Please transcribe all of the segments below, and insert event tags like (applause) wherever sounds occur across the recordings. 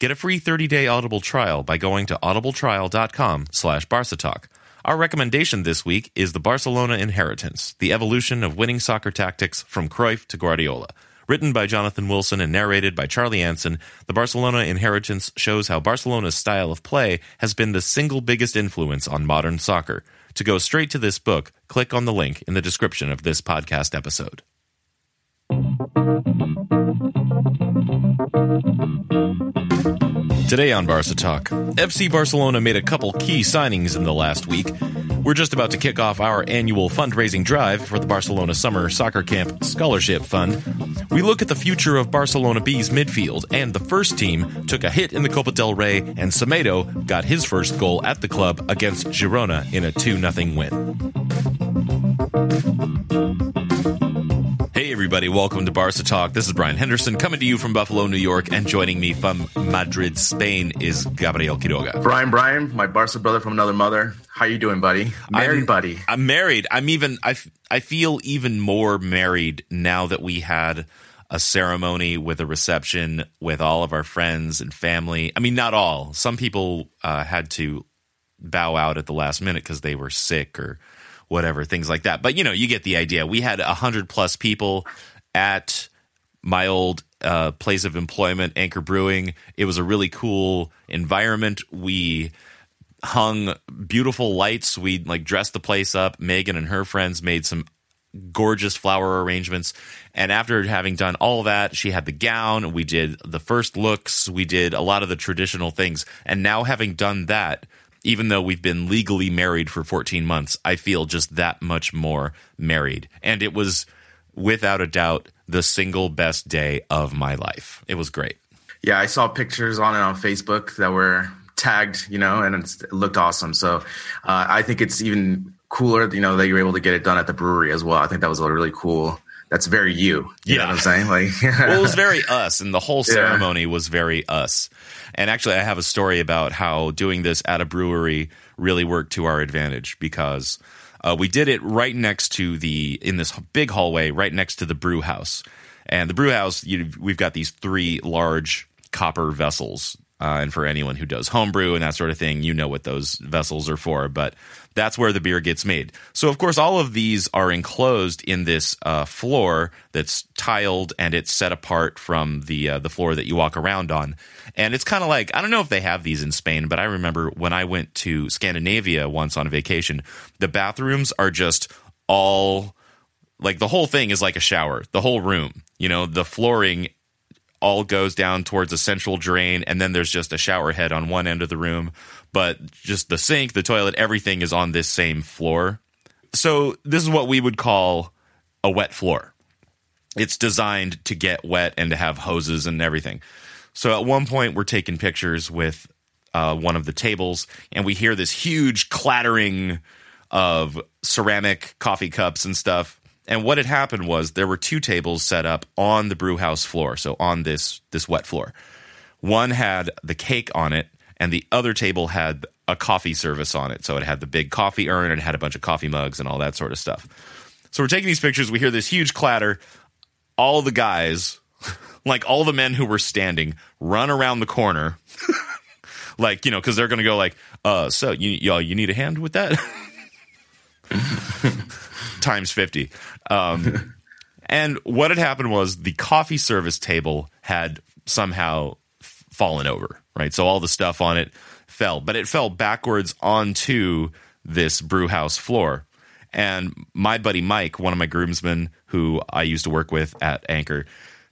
Get a free 30-day Audible trial by going to audibletrial.com slash Talk. Our recommendation this week is The Barcelona Inheritance, the evolution of winning soccer tactics from Cruyff to Guardiola. Written by Jonathan Wilson and narrated by Charlie Anson, The Barcelona Inheritance shows how Barcelona's style of play has been the single biggest influence on modern soccer. To go straight to this book, click on the link in the description of this podcast episode. Today on Barca Talk, FC Barcelona made a couple key signings in the last week. We're just about to kick off our annual fundraising drive for the Barcelona Summer Soccer Camp Scholarship Fund. We look at the future of Barcelona B's midfield, and the first team took a hit in the Copa del Rey, and Semedo got his first goal at the club against Girona in a 2 0 win. Everybody, welcome to Barca Talk. This is Brian Henderson coming to you from Buffalo, New York, and joining me from Madrid, Spain is Gabriel Quiroga. Brian, Brian, my Barca brother from another mother. How you doing, buddy? Married, I'm, buddy. I'm married. I'm even, I, I feel even more married now that we had a ceremony with a reception with all of our friends and family. I mean, not all. Some people uh, had to bow out at the last minute because they were sick or whatever, things like that. But you know, you get the idea. We had hundred plus people at my old uh, place of employment, Anchor Brewing. It was a really cool environment. We hung beautiful lights. We like dressed the place up. Megan and her friends made some gorgeous flower arrangements. And after having done all that, she had the gown. We did the first looks. We did a lot of the traditional things. And now having done that, even though we've been legally married for 14 months, I feel just that much more married. And it was without a doubt the single best day of my life. It was great. Yeah, I saw pictures on it on Facebook that were tagged, you know, and it looked awesome. So uh, I think it's even cooler, you know, that you're able to get it done at the brewery as well. I think that was a really cool. That's very you. You Yeah. know what I'm saying? Like, (laughs) well, it was very us, and the whole Yeah. ceremony was very us. And actually, I have a story about how doing this at a brewery really worked to our advantage because uh, we did it right next to the in this big hallway, right next to the brew house. And the brew house, you, we've got these three large copper vessels. Uh, and for anyone who does homebrew and that sort of thing, you know what those vessels are for. But that's where the beer gets made. So, of course, all of these are enclosed in this uh, floor that's tiled and it's set apart from the uh, the floor that you walk around on. And it's kind of like I don't know if they have these in Spain, but I remember when I went to Scandinavia once on a vacation, the bathrooms are just all like the whole thing is like a shower, the whole room. You know, the flooring all goes down towards a central drain, and then there's just a shower head on one end of the room. But just the sink, the toilet, everything is on this same floor. So this is what we would call a wet floor. It's designed to get wet and to have hoses and everything. So at one point, we're taking pictures with uh, one of the tables, and we hear this huge clattering of ceramic coffee cups and stuff. And what had happened was there were two tables set up on the brew house floor, so on this this wet floor. One had the cake on it, and the other table had a coffee service on it. So it had the big coffee urn and it had a bunch of coffee mugs and all that sort of stuff. So we're taking these pictures. We hear this huge clatter. All the guys, (laughs) like all the men who were standing, run around the corner, (laughs) like you know, because they're going to go like, "Uh, so you y'all, you need a hand with that?" (laughs) Times fifty. Um, And what had happened was the coffee service table had somehow fallen over, right? So all the stuff on it fell, but it fell backwards onto this brew house floor. And my buddy Mike, one of my groomsmen who I used to work with at Anchor,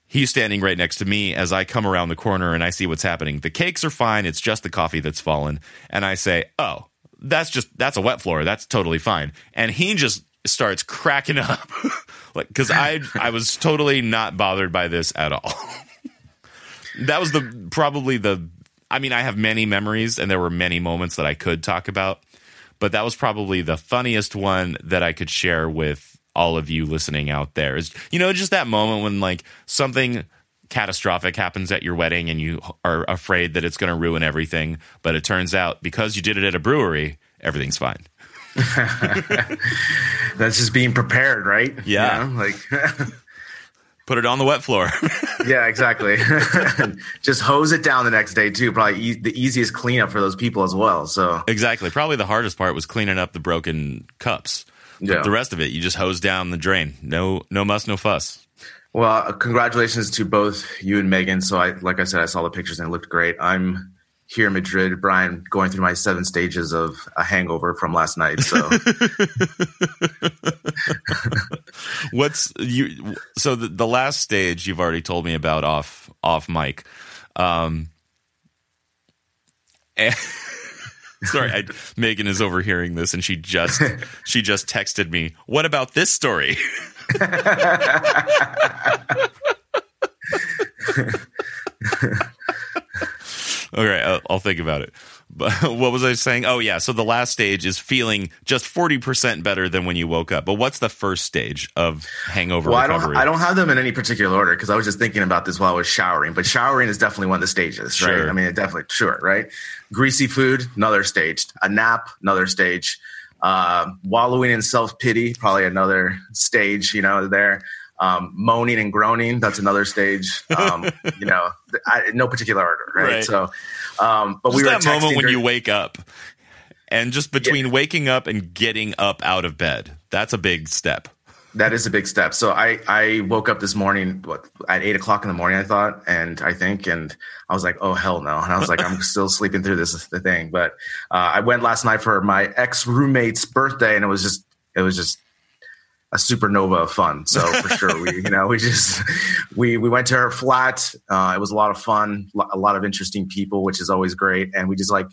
he's standing right next to me as I come around the corner and I see what's happening. The cakes are fine, it's just the coffee that's fallen. And I say, "Oh, that's just that's a wet floor. That's totally fine." And he just starts cracking up. (laughs) like cuz I I was totally not bothered by this at all. (laughs) that was the probably the I mean, I have many memories and there were many moments that I could talk about, but that was probably the funniest one that I could share with all of you listening out there. Is you know, just that moment when like something catastrophic happens at your wedding and you are afraid that it's going to ruin everything, but it turns out because you did it at a brewery, everything's fine. (laughs) That's just being prepared, right? Yeah. You know, like (laughs) Put it on the wet floor. (laughs) yeah, exactly. (laughs) just hose it down the next day too. Probably e- the easiest cleanup for those people as well. So exactly. Probably the hardest part was cleaning up the broken cups. But Yeah. the rest of it, you just hose down the drain. No, no muss, no fuss. Well, congratulations to both you and Megan. So, I, like I said, I saw the pictures and it looked great. I'm here in Madrid, Brian, going through my seven stages of a hangover from last night. So, (laughs) What's you? So the, the last stage you've already told me about off off mic. Um, (laughs) and- sorry, I, Megan is overhearing this, and she just (laughs) she just texted me. What about this story? Okay, I'll, I'll think about it. (laughs) But what was I saying? Oh yeah, so the last stage is feeling just forty percent better than when you woke up. But what's the first stage of hangover well, I don't, I don't have them in any particular order because I was just thinking about this while I was showering. But showering is definitely one of the stages, Sure. right? I mean, it definitely, sure, right? Greasy food, another stage. A nap, another stage. Uh, wallowing in self pity, probably another stage. You know, there. Um, moaning and groaning, that's another stage. Um, (laughs) you know, I, no particular order, right? Right. So, um, but Just we were that moment when during- you wake up, and just between waking up and getting up out of bed, that's a big step. That is a big step. So I, I woke up this morning what, at eight o'clock in the morning, I thought, and I think, and I was like, oh hell no, and I was like, I'm (laughs) still sleeping through this the thing. But uh, I went last night for my ex roommate's birthday, and it was just it was just a supernova of fun. So for (laughs) sure, we you know we just we we went to her flat. Uh, it was a lot of fun, a lot of interesting people, which is always great, and we just like.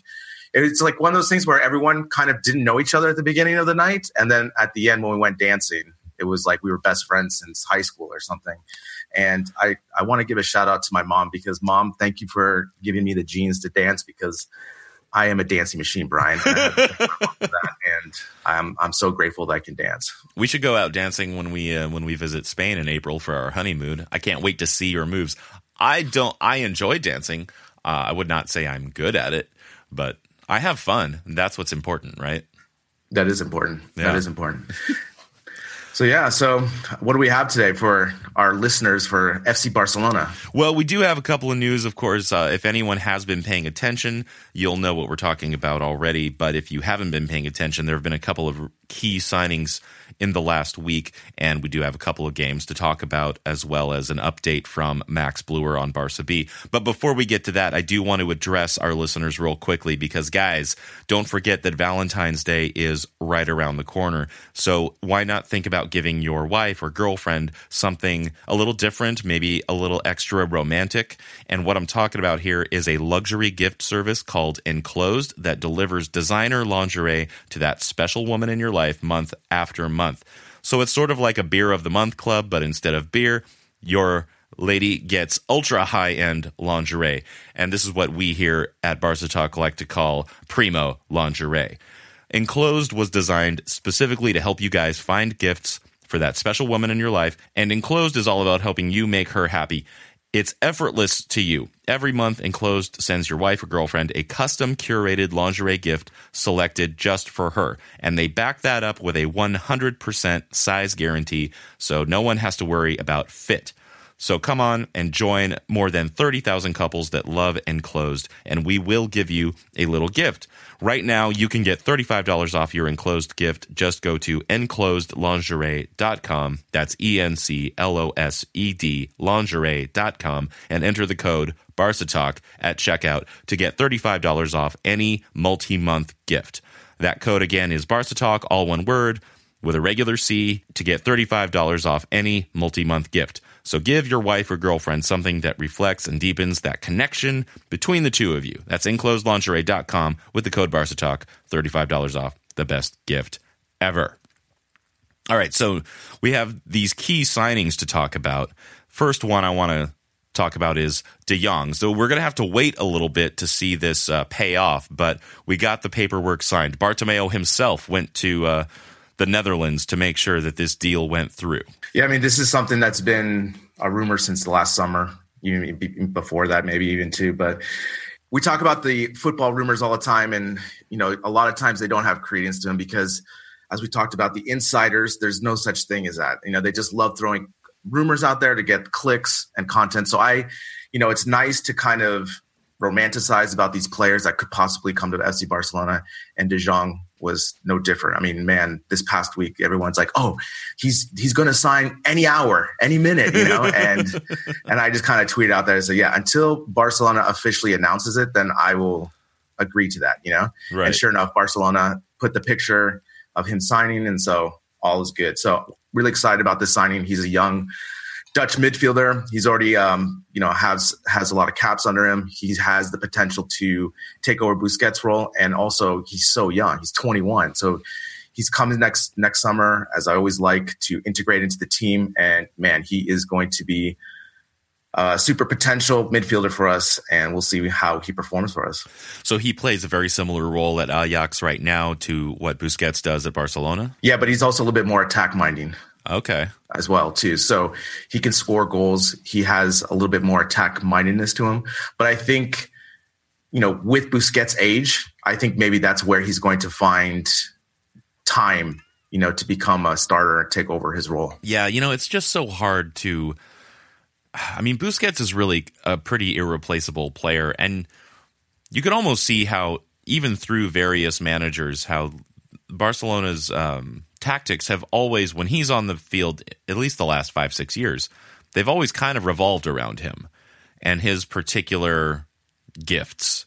It's like one of those things where everyone kind of didn't know each other at the beginning of the night, and then at the end when we went dancing, it was like we were best friends since high school or something. And I, I want to give a shout out to my mom because mom, thank you for giving me the genes to dance because I am a dancing machine, Brian. And, I have to thank my mom for that, and I'm I'm so grateful that I can dance. We should go out dancing when we uh, when we visit Spain in April for our honeymoon. I can't wait to see your moves. I don't. I enjoy dancing. Uh, I would not say I'm good at it, but I have fun. That's what's important, right? That is important. Yeah. That is important. (laughs) so yeah, so what do we have today for our listeners for FC Barcelona? Well, we do have a couple of news, of course. Uh, if anyone has been paying attention, you'll know what we're talking about already. But if you haven't been paying attention, there have been a couple of key signings in the last week, and we do have a couple of games to talk about, as well as an update from Max Bluer on Barca B. But before we get to that, I do want to address our listeners real quickly because, guys, don't forget that Valentine's Day is right around the corner. So why not think about giving your wife or girlfriend something a little different, maybe a little extra romantic? And what I'm talking about here is a luxury gift service called Enclosed that delivers designer lingerie to that special woman in your life month after month. So it's sort of like a beer of the month club, but instead of beer, your lady gets ultra high end lingerie. And this is what we here at Barca like to call primo lingerie. Enclosed was designed specifically to help you guys find gifts for that special woman in your life, and Enclosed is all about helping you make her happy. It's effortless to you. Every month, Enclosed sends your wife or girlfriend a custom curated lingerie gift selected just for her. And they back that up with a 100% size guarantee, so no one has to worry about fit. So come on and join more than 30,000 couples that love Enclosed, and we will give you a little gift. Right now, you can get $35 off your Enclosed gift. Just go to enclosedlingerie.com. That's E N C L O S E D lingerie.com and enter the code BARCATALK at checkout to get $35 off any multi month gift. That code again is BARCATALK, all one word, with a regular C to get $35 off any multi month gift. So give your wife or girlfriend something that reflects and deepens that connection between the two of you. That's enclosedlingerie.com with the code BARCATALK, $35 off, the best gift ever. All right, so we have these key signings to talk about. First one I want to talk about is De Jong. So we're going to have to wait a little bit to see this uh, pay off, but we got the paperwork signed. Bartomeu himself went to uh, the Netherlands to make sure that this deal went through. Yeah, I mean, this is something that's been a rumor since the last summer, even before that, maybe even too. But we talk about the football rumors all the time, and you know, a lot of times they don't have credence to them because, as we talked about, the insiders, there's no such thing as that. You know, they just love throwing rumors out there to get clicks and content. So I, you know, it's nice to kind of romanticize about these players that could possibly come to FC Barcelona, and De Jong was no different. I mean, man, this past week everyone's like, "Oh, he's he's going to sign any hour, any minute," you know, and (laughs) and I just kind of tweeted out there and said, "Yeah, until Barcelona officially announces it, then I will agree to that," you know. Right. And sure enough, Barcelona put the picture of him signing, and so all is good. So really excited about this signing. He's a young Dutch midfielder. He's already, um, you know, has has a lot of caps under him. He has the potential to take over Busquets' role, and also he's so young. He's 21, so he's coming next next summer. As I always like to integrate into the team, and man, he is going to be a super potential midfielder for us, and we'll see how he performs for us. So he plays a very similar role at Ajax right now to what Busquets does at Barcelona. Yeah, but he's also a little bit more attack minding. Okay. As well, too. So he can score goals. He has a little bit more attack mindedness to him. But I think, you know, with Busquets' age, I think maybe that's where he's going to find time, you know, to become a starter and take over his role. Yeah, you know, it's just so hard to. (sighs) I mean, Busquets is really a pretty irreplaceable player. And you can almost see how, even through various managers, how Barcelona's. Um, tactics have always, when he's on the field, at least the last five, six years, they've always kind of revolved around him and his particular gifts.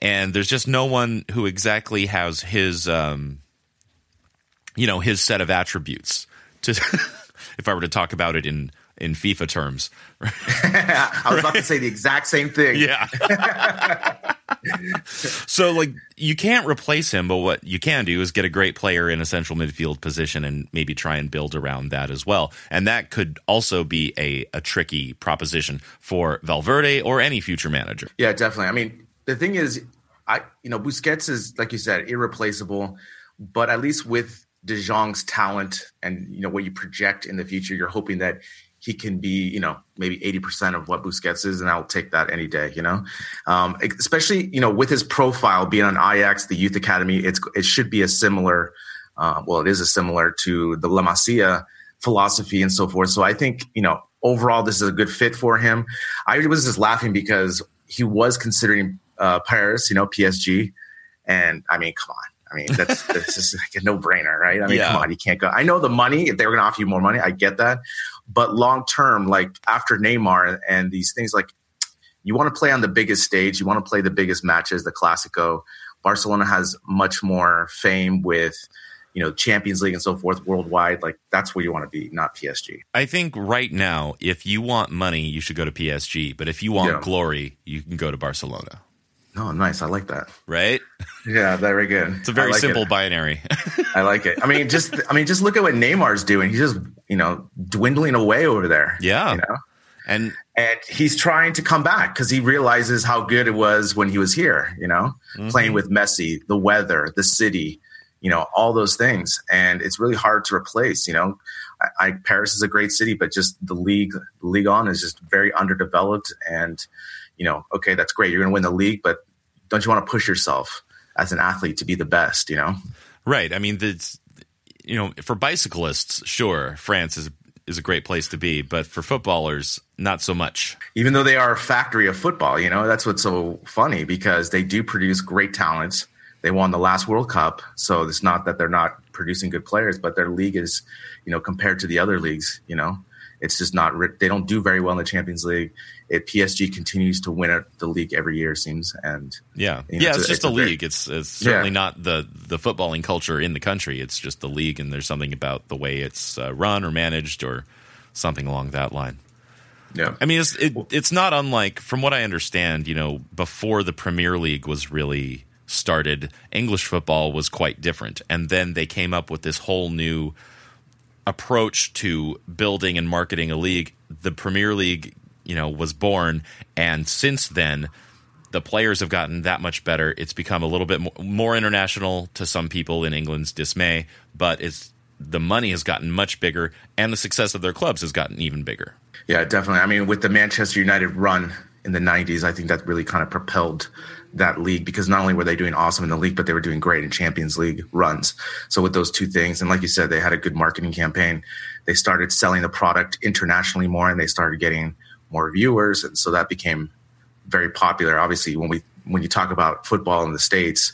And there's just no one who exactly has his, um, you know, his set of attributes. To, (laughs) if I were to talk about it in in FIFA terms, (laughs) I was about to say the exact same thing. Yeah. (laughs) so like you can't replace him, but what you can do is get a great player in a central midfield position and maybe try and build around that as well. And that could also be a, a tricky proposition for Valverde or any future manager. Yeah, definitely. I mean, the thing is, I you know Busquets is like you said irreplaceable, but at least with De Jong's talent and you know what you project in the future, you're hoping that he can be, you know, maybe 80% of what Busquets is, and I'll take that any day, you know? Um, especially, you know, with his profile being on Ajax, the youth academy, it's, it should be a similar, uh, well, it is a similar to the La Masia philosophy and so forth. So I think, you know, overall, this is a good fit for him. I was just laughing because he was considering uh, Paris, you know, PSG. And I mean, come on. I mean, that's (laughs) this is like a no brainer, right? I mean, yeah. come on, you can't go. I know the money. If they were going to offer you more money, I get that. But long term, like after Neymar and these things, like you want to play on the biggest stage, you want to play the biggest matches, the Classico. Barcelona has much more fame with you know Champions League and so forth worldwide. Like that's where you want to be, not PSG. I think right now, if you want money, you should go to PSG. But if you want yeah. glory, you can go to Barcelona. Oh, nice. I like that. Right? Yeah, very good. It's a very like simple it. binary. (laughs) I like it. I mean, just I mean, just look at what Neymar's doing. He's just you know dwindling away over there. Yeah. You know, and and he's trying to come back because he realizes how good it was when he was here. You know, mm-hmm. playing with Messi, the weather, the city, you know, all those things, and it's really hard to replace. You know, I, I Paris is a great city, but just the league, the league on is just very underdeveloped and you know, okay, that's great. You're going to win the league, but don't you want to push yourself as an athlete to be the best? You know, right? I mean, the you know, for bicyclists, sure, France is is a great place to be, but for footballers, not so much. Even though they are a factory of football, you know, that's what's so funny because they do produce great talents. They won the last World Cup, so it's not that they're not producing good players, but their league is, you know, compared to the other leagues, you know, it's just not. They don't do very well in the Champions League. It PSG continues to win the league every year, it seems, and yeah, you know, yeah, it's it's, a- just a a very- league. It's, it's certainly Yeah. not the the footballing culture in the country. It's just the league, and there's something about the way it's uh, run or managed or something along that line. yeah, I mean, it's it, it's not unlike, from what I understand, you know, before the Premier League was really started, English football was quite different, and then they came up with this whole new approach to building and marketing a league. The Premier League, you know, was born, and since then, the players have gotten that much better. It's become a little bit mo- more international to some people in England's dismay, but it's the money has gotten much bigger, and the success of their clubs has gotten even bigger. Yeah, definitely. I mean, with the Manchester United run in the 90s, I think that really kind of propelled that league because not only were they doing awesome in the league, but they were doing great in Champions League runs. So, with those two things, and like you said, they had a good marketing campaign. They started selling the product internationally more and they started getting more viewers. And so that became very popular. Obviously, when we when you talk about football in the States,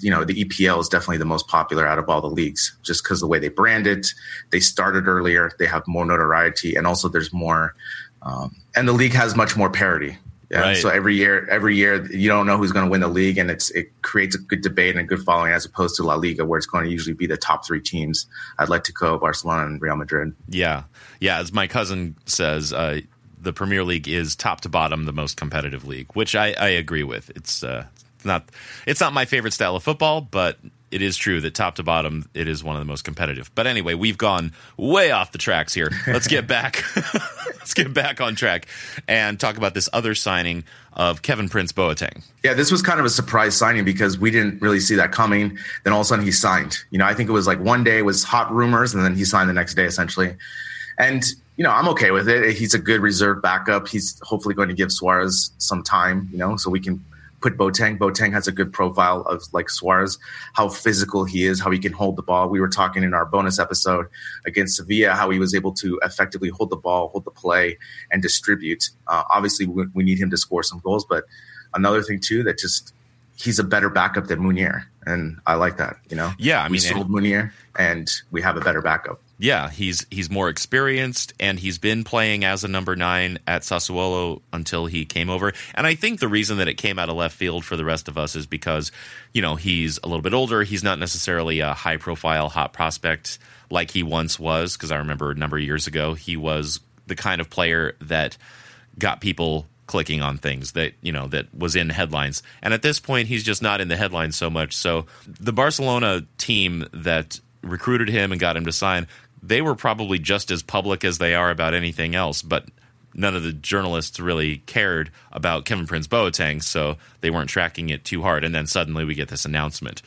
you know the EPL is definitely the most popular out of all the leagues, just because the way they brand it. They started earlier, they have more notoriety, and also there's more, um, and the league has much more parity. Yeah, Right. so every year, every year you don't know who's going to win the league, and it's it creates a good debate and a good following as opposed to La Liga, where it's going to usually be the top three teams: Atletico, Barcelona, and Real Madrid. Yeah, yeah. As my cousin says, uh, the Premier League is top to bottom the most competitive league, which I, I agree with. It's uh, not it's not my favorite style of football, but it is true that top to bottom it is one of the most competitive. But anyway, we've gone way off the tracks here. Let's get back. (laughs) let's get back on track and talk about this other signing of Kevin Prince Boateng. Yeah, this was kind of a surprise signing because we didn't really see that coming. Then all of a sudden he signed. You know, I think it was like one day was hot rumors, and then he signed the next day essentially. And you know, I'm okay with it. He's a good reserve backup. He's hopefully going to give Suarez some time. You know, so we can put Boateng. Boateng has a good profile of like Suarez, how physical he is, how he can hold the ball. We were talking in our bonus episode against Sevilla how he was able to effectively hold the ball, hold the play, and distribute. Uh, obviously, we, we need him to score some goals, but another thing too that just he's a better backup than Munir, and I like that. You know, Yeah, I we sold Munir, and we have a better backup. Yeah, he's he's more experienced and he's been playing as a number nine at Sassuolo until he came over. And I think the reason that it came out of left field for the rest of us is because, you know, he's a little bit older. He's not necessarily a high profile hot prospect like he once was. Because I remember a number of years ago, he was the kind of player that got people clicking on things that you know that was in headlines and at this point he's just not in the headlines so much so the barcelona team that recruited him and got him to sign they were probably just as public as they are about anything else but none of the journalists really cared about kevin prince boateng so they weren't tracking it too hard and then suddenly we get this announcement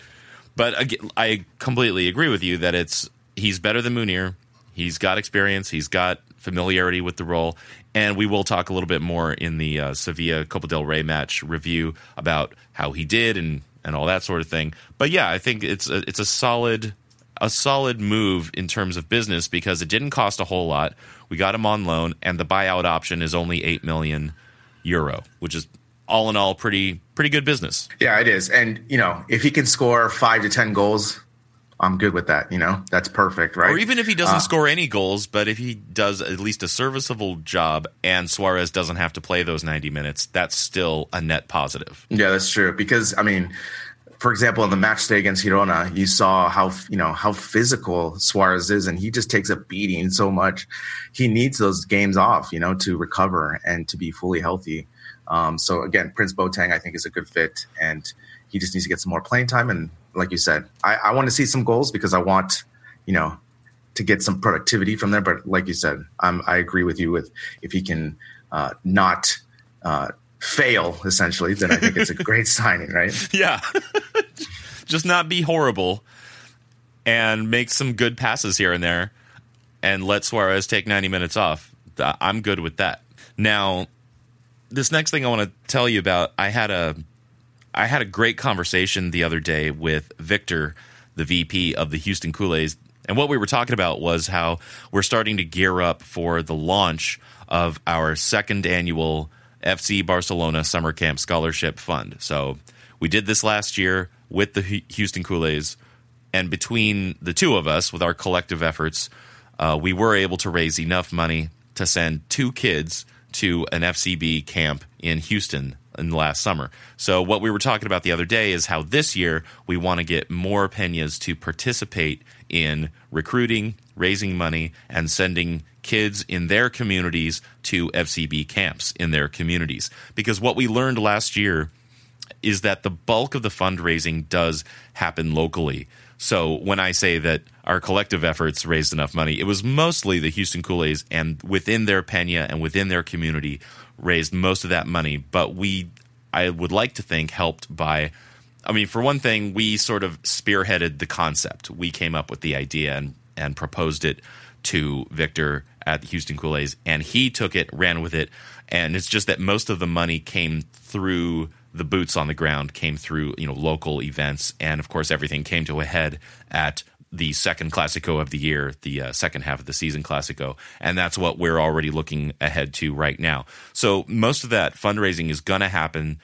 but I completely agree with you that it's he's better than Munir. He's got experience. He's got familiarity with the role, and we will talk a little bit more in the uh, Sevilla Copa del Rey match review about how he did and and all that sort of thing. But yeah, I think it's a, it's a solid a solid move in terms of business because it didn't cost a whole lot. We got him on loan, and the buyout option is only eight million euro, which is all in all pretty pretty good business. Yeah, it is. And, you know, if he can score five to 10 goals, I'm good with that. You know, that's perfect, right? Or even if he doesn't Uh, score any goals, but if he does at least a serviceable job and Suarez doesn't have to play those 90 minutes, that's still a net positive. Yeah, that's true. Because, I mean, for example, in the match day against Girona, you saw how you know how physical Suarez is, and he just takes a beating so much. He needs those games off, you know, to recover and to be fully healthy. Um, so again, Prince Boateng, I think, is a good fit, and he just needs to get some more playing time. And like you said, I, I want to see some goals because I want, you know, to get some productivity from there. But like you said, I'm, I agree with you with if he can uh, not uh, fail, essentially, then I think it's a (laughs) great signing, right? Yeah. (laughs) Just not be horrible and make some good passes here and there and let Suarez take 90 minutes off. I'm good with that. Now, this next thing I want to tell you about, I had a I had a great conversation the other day with Victor, the VP of the Houston Culés, And what we were talking about was how we're starting to gear up for the launch of our second annual FC Barcelona Summer Camp Scholarship Fund. So we did this last year with the Houston Culés, and between the two of us, with our collective efforts, uh, we were able to raise enough money to send two kids to an FCB camp in Houston in last summer. So what we were talking about the other day is how this year we want to get more Peñas to participate in recruiting, raising money, and sending kids in their communities to FCB camps in their communities. Because what we learned last year is that the bulk of the fundraising does happen locally. So when I say that our collective efforts raised enough money, it was mostly the Houston Culés and within their Peña and within their community raised most of that money. But we, I would like to think, helped by, I mean, for one thing, we sort of spearheaded the concept. We came up with the idea and, and proposed it to Victor at the Houston Culés, and he took it, ran with it. And it's just that most of the money came through the boots on the ground came through you know local events, and of course everything came to a head at the second Classico of the year, the uh, second half of the season Classico, and that's what we're already looking ahead to right now. So most of that fundraising is going to happen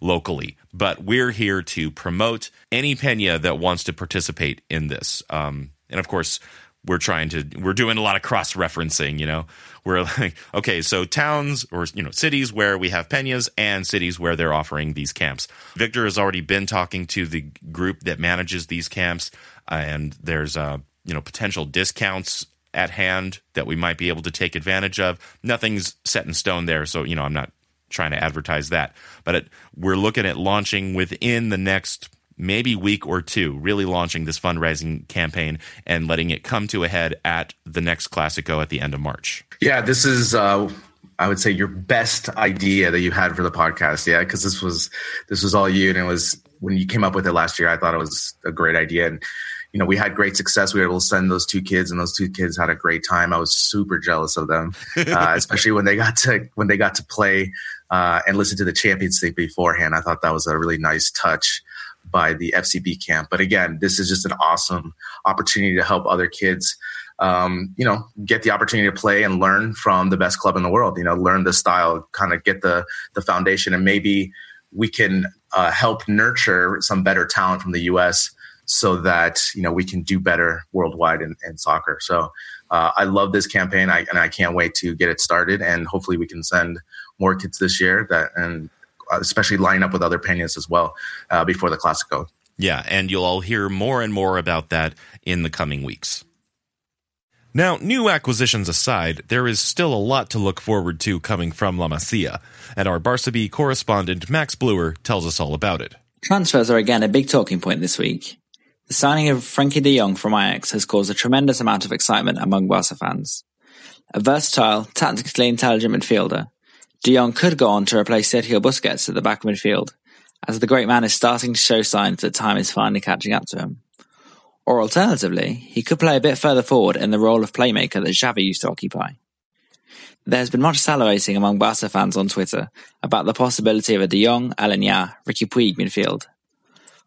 locally, but we're here to promote any Peña that wants to participate in this. Um, and of course, we're trying to we're doing a lot of cross referencing you know? We're like okay so towns or you know cities where we have peñas and cities where they're offering these camps. Victor has already been talking to the group that manages these camps and there's uh, you know potential discounts at hand that we might be able to take advantage of. Nothing's set in stone there so you know i'm not trying to advertise that. But it, we're looking at launching within the next maybe week or two, really launching this fundraising campaign and letting it come to a head at the next Classico at the end of March. Yeah, this is. Uh, I would say your best idea that you had for the podcast. Yeah, because this was this was all you, and it was when you came up with it last year. I thought it was a great idea, and you know we had great success. We were able to send those two kids, and those two kids had a great time. I was super jealous of them, (laughs) uh, especially when they got to when they got to play uh, and listen to the Champions League beforehand. I thought that was a really nice touch by the FCB camp. But again, this is just an awesome opportunity to help other kids. Um, you know, get the opportunity to play and learn from the best club in the world. You know, learn the style, kind of get the the foundation, and maybe we can uh, help nurture some better talent from the U.S. so that you know we can do better worldwide in, in soccer. So uh, I love this campaign, I, and I can't wait to get it started. And hopefully, we can send more kids this year that and especially line up with other Peñas as well uh, before the Classico. Yeah, and you'll all hear more and more about that in the coming weeks. Now, new acquisitions aside, there is still a lot to look forward to coming from La Masia, and our Barca B correspondent Max Bluer tells us all about it. Transfers are again a big talking point this week. The signing of Frenkie de Jong from Ajax has caused a tremendous amount of excitement among Barca fans. A versatile, tactically intelligent midfielder, De Jong could go on to replace Sergio Busquets at the back of midfield, as the great man is starting to show signs that time is finally catching up to him. Or alternatively, he could play a bit further forward in the role of playmaker that Xavi used to occupy. There has been much salivating among Barca fans on Twitter about the possibility of a De Jong, Aleñá, Riqui Puig midfield.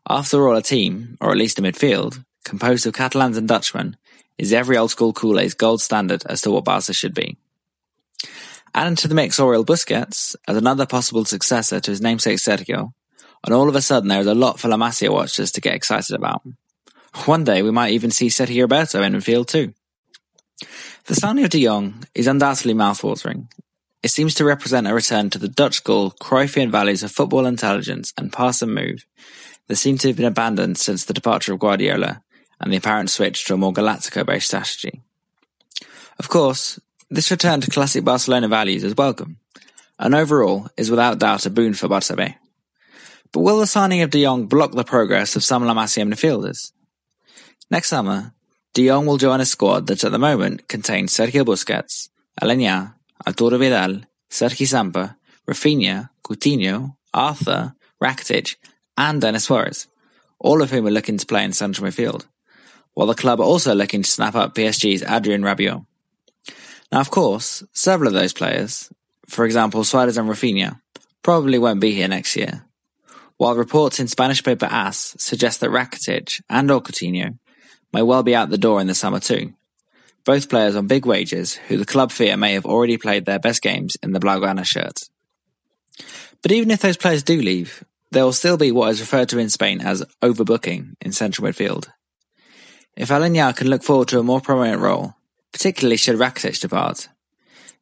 After all, a team, or at least a midfield, composed of Catalans and Dutchmen, is every old school Culé's gold standard as to what Barca should be. Add into the mix Oriol Busquets as another possible successor to his namesake Sergio, and all of a sudden there is a lot for La Masia watchers to get excited about. One day we might even see Sergio Roberto in midfield too. The signing of De Jong is undoubtedly mouthwatering. It seems to represent a return to the Dutch school Cruyffian values of football intelligence and pass and move that seem to have been abandoned since the departure of Guardiola and the apparent switch to a more Galactico-based strategy. Of course, this return to classic Barcelona values is welcome, and overall is without doubt a boon for Barça But will the signing of De Jong block the progress of some La Masia midfielders? Next summer, De Jong will join a squad that at the moment contains Sergio Busquets, Aleñá, Arturo Vidal, Sergi Samper, Rafinha, Coutinho, Arthur, Rakitic, and Denis Suarez, all of whom are looking to play in central midfield, while the club are also looking to snap up PSG's Adrien Rabiot. Now, of course, several of those players, for example Suarez and Rafinha, probably won't be here next year. While reports in Spanish paper AS suggest that Rakitic and or Coutinho may well be out the door in the summer too. Both players on big wages who the club fear may have already played their best games in the Blaugrana shirt. But even if those players do leave, there will still be what is referred to in Spain as overbooking in central midfield. If Aleñá can look forward to a more prominent role, particularly should Rakitic depart,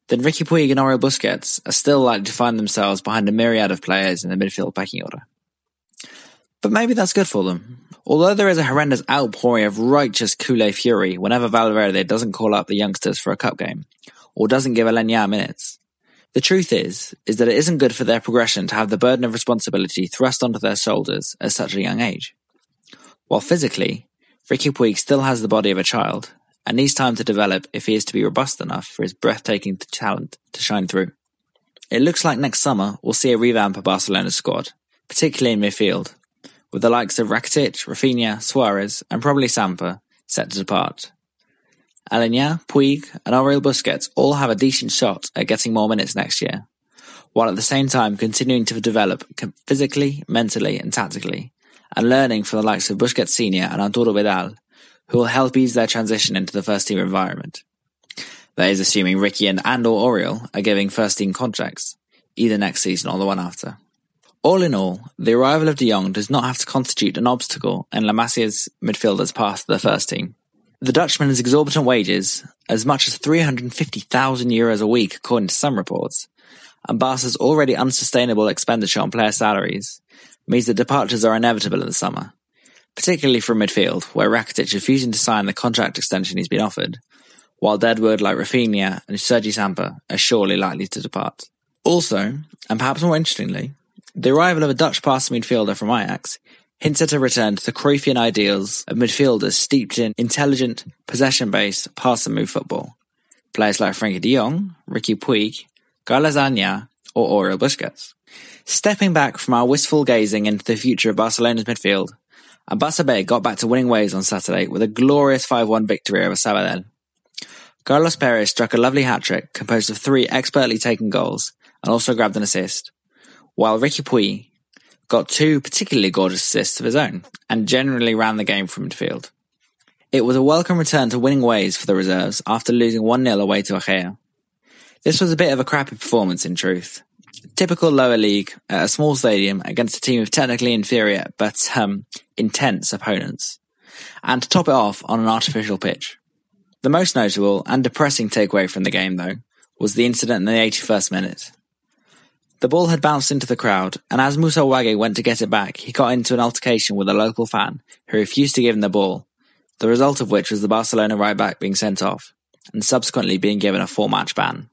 then Riqui Puig and Oriol Busquets are still likely to find themselves behind a myriad of players in the midfield pecking order. But maybe that's good for them. Although there is a horrendous outpouring of righteous Culé fury whenever Valverde doesn't call up the youngsters for a cup game, or doesn't give Aleñá minutes, the truth is, is that it isn't good for their progression to have the burden of responsibility thrust onto their shoulders at such a young age. While physically, Riqui Puig still has the body of a child, and needs time to develop if he is to be robust enough for his breathtaking talent to shine through. It looks like next summer we'll see a revamp of Barcelona's squad, particularly in midfield, with the likes of Rakitic, Rafinha, Suarez, and probably Samper set to depart. Aleñá, Puig, and Oriol Busquets all have a decent shot at getting more minutes next year, while at the same time continuing to develop physically, mentally, and tactically, and learning from the likes of Busquets Senior and Arturo Vidal, who will help ease their transition into the first team environment. That is assuming Riqui and, and or Oriol are giving first team contracts, either next season or the one after. All in all, the arrival of De Jong does not have to constitute an obstacle in La Masia's midfielders' path to the first team. The Dutchman's exorbitant wages, as much as 350,000 euros a week according to some reports, and Barca's already unsustainable expenditure on player salaries, means that departures are inevitable in the summer, particularly from midfield, where Rakitic refusing to sign the contract extension he's been offered, while deadwood like Rafinha and Sergi Samper are surely likely to depart. Also, and perhaps more interestingly, the arrival of a Dutch passing midfielder from Ajax hints at a return to the Cruyffian ideals of midfielders steeped in intelligent, possession-based, pass-and-move football. Players like Frenkie de Jong, Riqui Puig, Aleñá, or Oriol Busquets. Stepping back from our wistful gazing into the future of Barcelona's midfield, Barça B got back to winning ways on Saturday with a glorious 5-1 victory over Sabadell. Carlos Perez struck a lovely hat-trick composed of three expertly taken goals and also grabbed an assist, while Riqui Puig got two particularly gorgeous assists of his own and generally ran the game from midfield. It was a welcome return to winning ways for the reserves after losing 1-0 away to Ejea. This was a bit of a crappy performance in truth. Typical lower league a small stadium against a team of technically inferior but um, intense opponents. And to top it off on an artificial pitch. The most notable and depressing takeaway from the game though was the incident in the 81st minute. The ball had bounced into the crowd, and as Musa Wagué went to get it back, he got into an altercation with a local fan who refused to give him the ball, the result of which was the Barcelona right back being sent off, and subsequently being given a four match ban.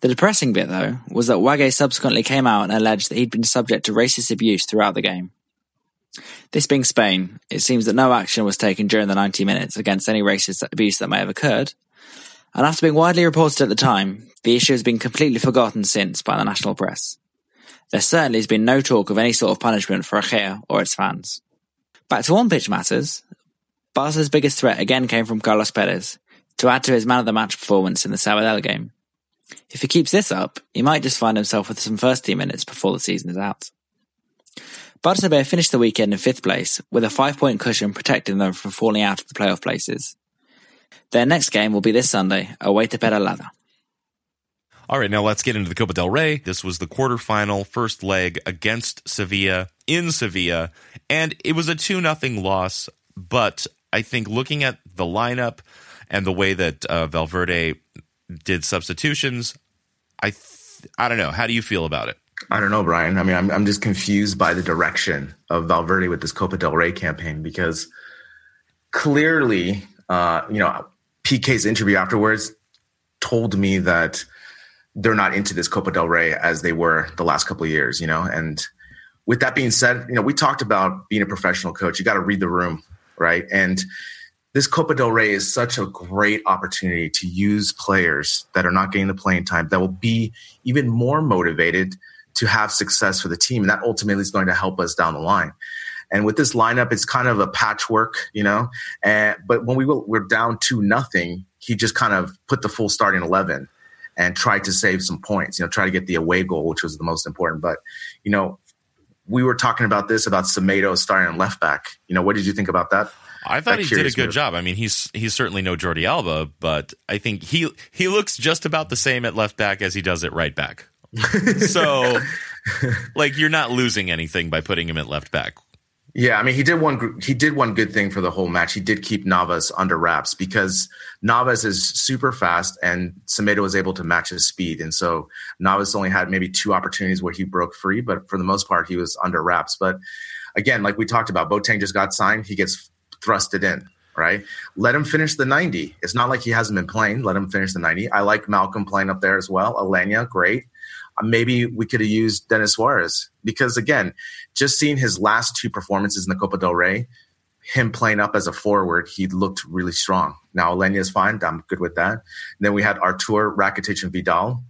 The depressing bit, though, was that Wagué subsequently came out and alleged that he'd been subject to racist abuse throughout the game. This being Spain, it seems that no action was taken during the 90 minutes against any racist abuse that may have occurred, and after being widely reported at the time, the issue has been completely forgotten since by the national press. There certainly has been no talk of any sort of punishment for Ejea or its fans. Back to on-pitch matters, Barca's biggest threat again came from Carlos Perez, to add to his man-of-the-match performance in the Sabadell game. If he keeps this up, he might just find himself with some first-team minutes before the season is out. Barca B finished the weekend in fifth place, with a five-point cushion protecting them from falling out of the playoff places. Their next game will be this Sunday, away to Peralada. All right, now let's get into the Copa del Rey. This was the quarterfinal first leg against Sevilla in Sevilla, and it was a 2 nothing loss. But I think looking at the lineup and the way that uh, Valverde did substitutions, I th- I don't know. How do you feel about it? I don't know, Brian. I mean, I'm I'm just confused by the direction of Valverde with this Copa del Rey campaign because clearly, uh, you know, Piqué's interview afterwards told me that they're not into this Copa del Rey as they were the last couple of years, you know. And with that being said, you know, we talked about being a professional coach. You got to read the room, right? And this Copa del Rey is such a great opportunity to use players that are not getting the playing time that will be even more motivated to have success for the team. And that ultimately is going to help us down the line. And with this lineup, it's kind of a patchwork, you know. And but when we were down to nothing, he just kind of put the full starting eleven and tried to save some points. You know, try to get the away goal, which was the most important. But you know, we were talking about this about Semedo starting left back. You know, what did you think about that? I thought he did a good move. job. I mean, he's he's certainly no Jordi Alba, but I think he he looks just about the same at left back as he does at right back. (laughs) so, like, you're not losing anything by putting him at left back. Yeah, I mean, he did one. He did one good thing for the whole match. He did keep Navas under wraps because Navas is super fast, and Semedo was able to match his speed. And so Navas only had maybe two opportunities where he broke free, but for the most part, he was under wraps. But again, like we talked about, Boateng just got signed. He gets thrusted in. Right, let him finish the ninety. It's not like he hasn't been playing. Let him finish the ninety. I like Malcom playing up there as well. Aleñá, great. Uh, maybe we could have used Denis Suarez because again, just seeing his last two performances in the Copa del Rey, him playing up as a forward, he looked really strong. Now Aleñá is fine. I'm good with that. And then we had Arthur, Rakitic, and Vidal.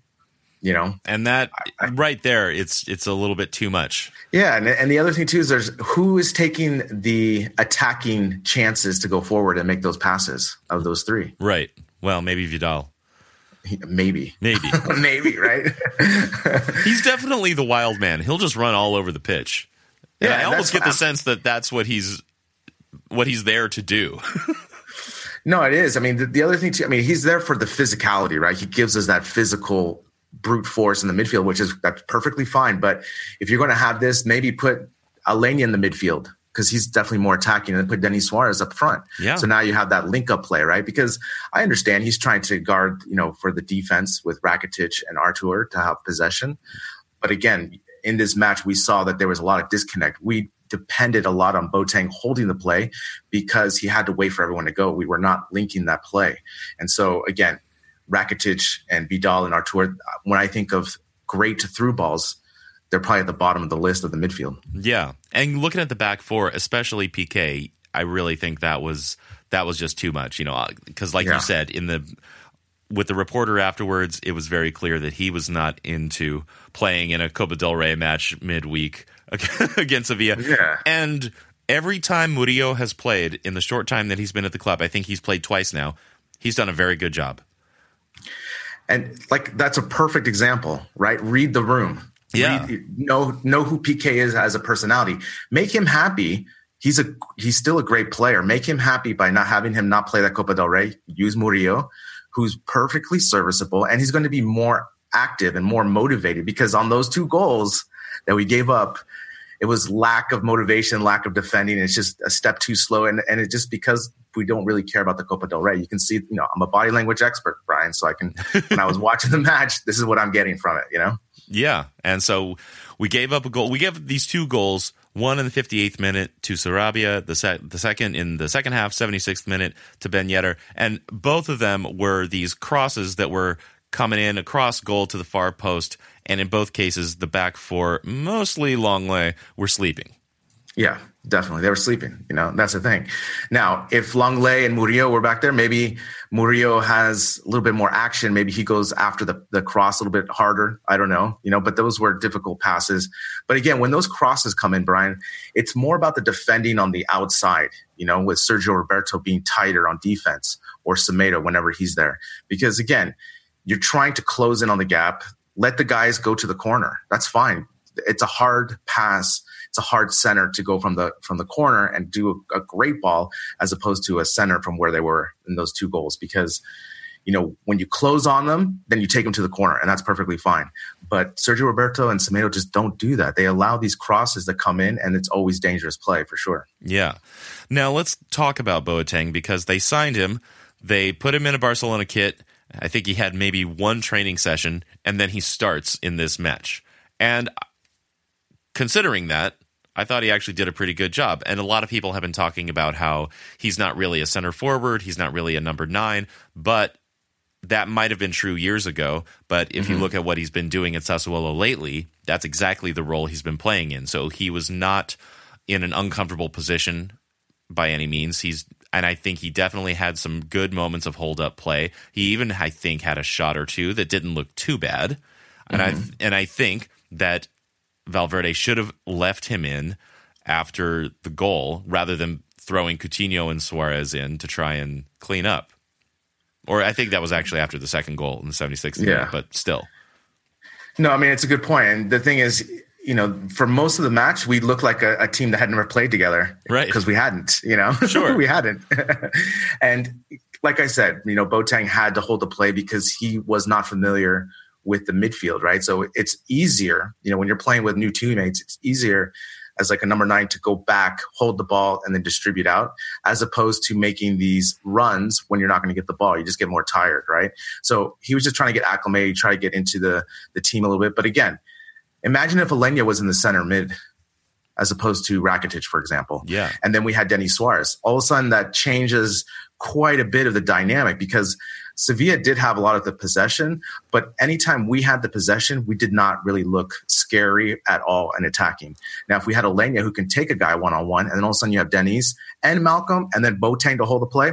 You know, And that right there, it's it's a little bit too much. yeah, and, and the other thing too is there's who is taking the attacking chances to go forward and make those passes of those three. Right. Well, maybe Vidal. Maybe, Maybe. (laughs) maybe, right? (laughs) he's definitely the wild man. He'll just run all over the pitch. And Yeah, I almost get the sense that that's what he's what he's there to do. (laughs) No, it is. I mean, the, the other thing too. I mean, he's there for the physicality, right? He gives us that physical brute force in the midfield, which is that's perfectly fine. But if you're going to have this, maybe put Aleñá in the midfield because he's definitely more attacking, and then put Denis Suarez up front. Yeah. So now you have that link up play, right? Because I understand he's trying to guard, you know, for the defense with Rakitic and Arthur to have possession. But again, in this match, we saw that there was a lot of disconnect. We depended a lot on Boateng holding the play because he had to wait for everyone to go. We were not linking that play. And so again, Rakitic and Vidal and Arthur, when I think of great through balls, they're probably at the bottom of the list of the midfield. Yeah, and looking at the back four, especially Piqué, I really think that was that was just too much. You know, uh, because like Yeah. you said in the with the reporter afterwards, it was very clear that he was not into playing in a Copa del Rey match midweek (laughs) against Sevilla. Yeah. and every time Murillo has played in the short time that he's been at the club, I think he's played twice now. He's done a very good job. And like that's a perfect example, right? Read the room. Yeah. Read, know know who Piqué is as a personality. Make him happy. He's a he's still a great player. Make him happy by not having him not play that Copa del Rey. Use Murillo, who's perfectly serviceable, and he's going to be more active and more motivated because on those two goals that we gave up, it was lack of motivation, lack of defending. It's just a step too slow, and and it's just because we don't really care about the Copa del Rey. You can see, you know, I'm a body language expert, Brian, so I can. when I was (laughs) watching the match, this is what I'm getting from it. You know. Yeah, and so we gave up a goal. We gave these two goals. One in the 58th minute to Sarabia, the se- the second in the second half, 76th minute to Ben Yedder, and both of them were these crosses that were coming in across goal to the far post, and in both cases, the back four, mostly Lenglet, were sleeping. Yeah, definitely. They were sleeping. You know, that's the thing. Now, if Lenglet and Murillo were back there, maybe Murillo has a little bit more action. Maybe he goes after the, the cross a little bit harder. I don't know. You know, but those were difficult passes. But again, when those crosses come in, Brian, it's more about the defending on the outside, you know, with Sergio Roberto being tighter on defense or Semedo whenever he's there. Because again, you're trying to close in on the gap. Let the guys go to the corner. That's fine. It's a hard pass it's a hard center to go from the from the corner and do a, a, great ball as opposed to a center from where they were in those two goals because you know when you close on them then you take them to the corner and that's perfectly fine. But Sergio Roberto and Semedo just don't do that. They allow these crosses to come in and it's always dangerous play for sure. Yeah. Now let's talk about Boateng because they signed him. They put him in a Barcelona kit. I think he had maybe one training session and then he starts in this match. And considering that I thought he actually did a pretty good job. And a lot of people have been talking about how he's not really a center forward, he's not really a number nine, but that might have been true years ago. But if mm-hmm. you look at what he's been doing at Sassuolo lately, that's exactly the role he's been playing in. So he was not in an uncomfortable position by any means. He's and I think he definitely had some good moments of hold up play. He even I think had a shot or two that didn't look too bad. And mm-hmm. I and I think that Valverde should have left him in after the goal rather than throwing Coutinho and Suarez in to try and clean up. Or I think that was actually after the second goal in the 76th yeah. minute, but still. No, I mean, it's a good point. And the thing is, you know, for most of the match, we looked like a, a team that had never played together, Right. Because we hadn't, you know, (laughs) Sure. we hadn't. (laughs) and like I said, you know, Boateng had to hold the play because he was not familiar with the midfield, right? So it's easier, you know, when you're playing with new teammates, it's easier as like a number nine to go back, hold the ball, and then distribute out, as opposed to making these runs when you're not going to get the ball. You just get more tired, right? So he was just trying to get acclimated, try to get into the the team a little bit. But again, imagine if Aleñá was in the center mid as opposed to Rakitic, for example. Yeah. And then we had Denis Suarez. All of a sudden, that changes quite a bit of the dynamic because Sevilla did have a lot of the possession, but anytime we had the possession, we did not really look scary at all and attacking. Now, if we had Aleñá who can take a guy one on one, and then all of a sudden you have Denis and Malcom, and then Boateng to hold the play,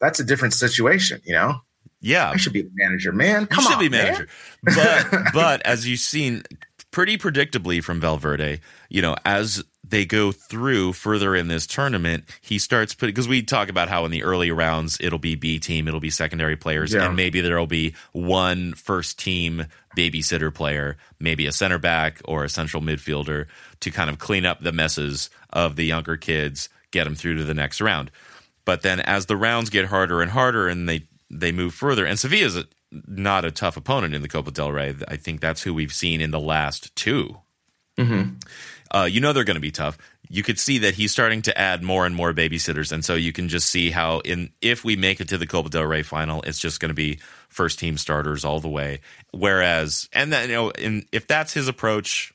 that's a different situation, you know? Yeah. I should be the manager, man. Come you should on, be man. manager. But (laughs) but as you've seen pretty predictably from Valverde, you know, as they go through further in this tournament, he starts putting because we talk about how in the early rounds it'll be B team, it'll be secondary players, Yeah. and maybe there'll be one first team babysitter player, maybe a center back or a central midfielder to kind of clean up the messes of the younger kids, get them through to the next round. But then as the rounds get harder and harder and they they move further, and Sevilla's not a tough opponent in the Copa del Rey. I think that's who we've seen in the last 2 mm-hmm. Uh, you know they're going to be tough. You could see that he's starting to add more and more babysitters, and so you can just see how in if we make it to the Copa del Rey final, it's just going to be first team starters all the way. Whereas, and then you know, in, if that's his approach,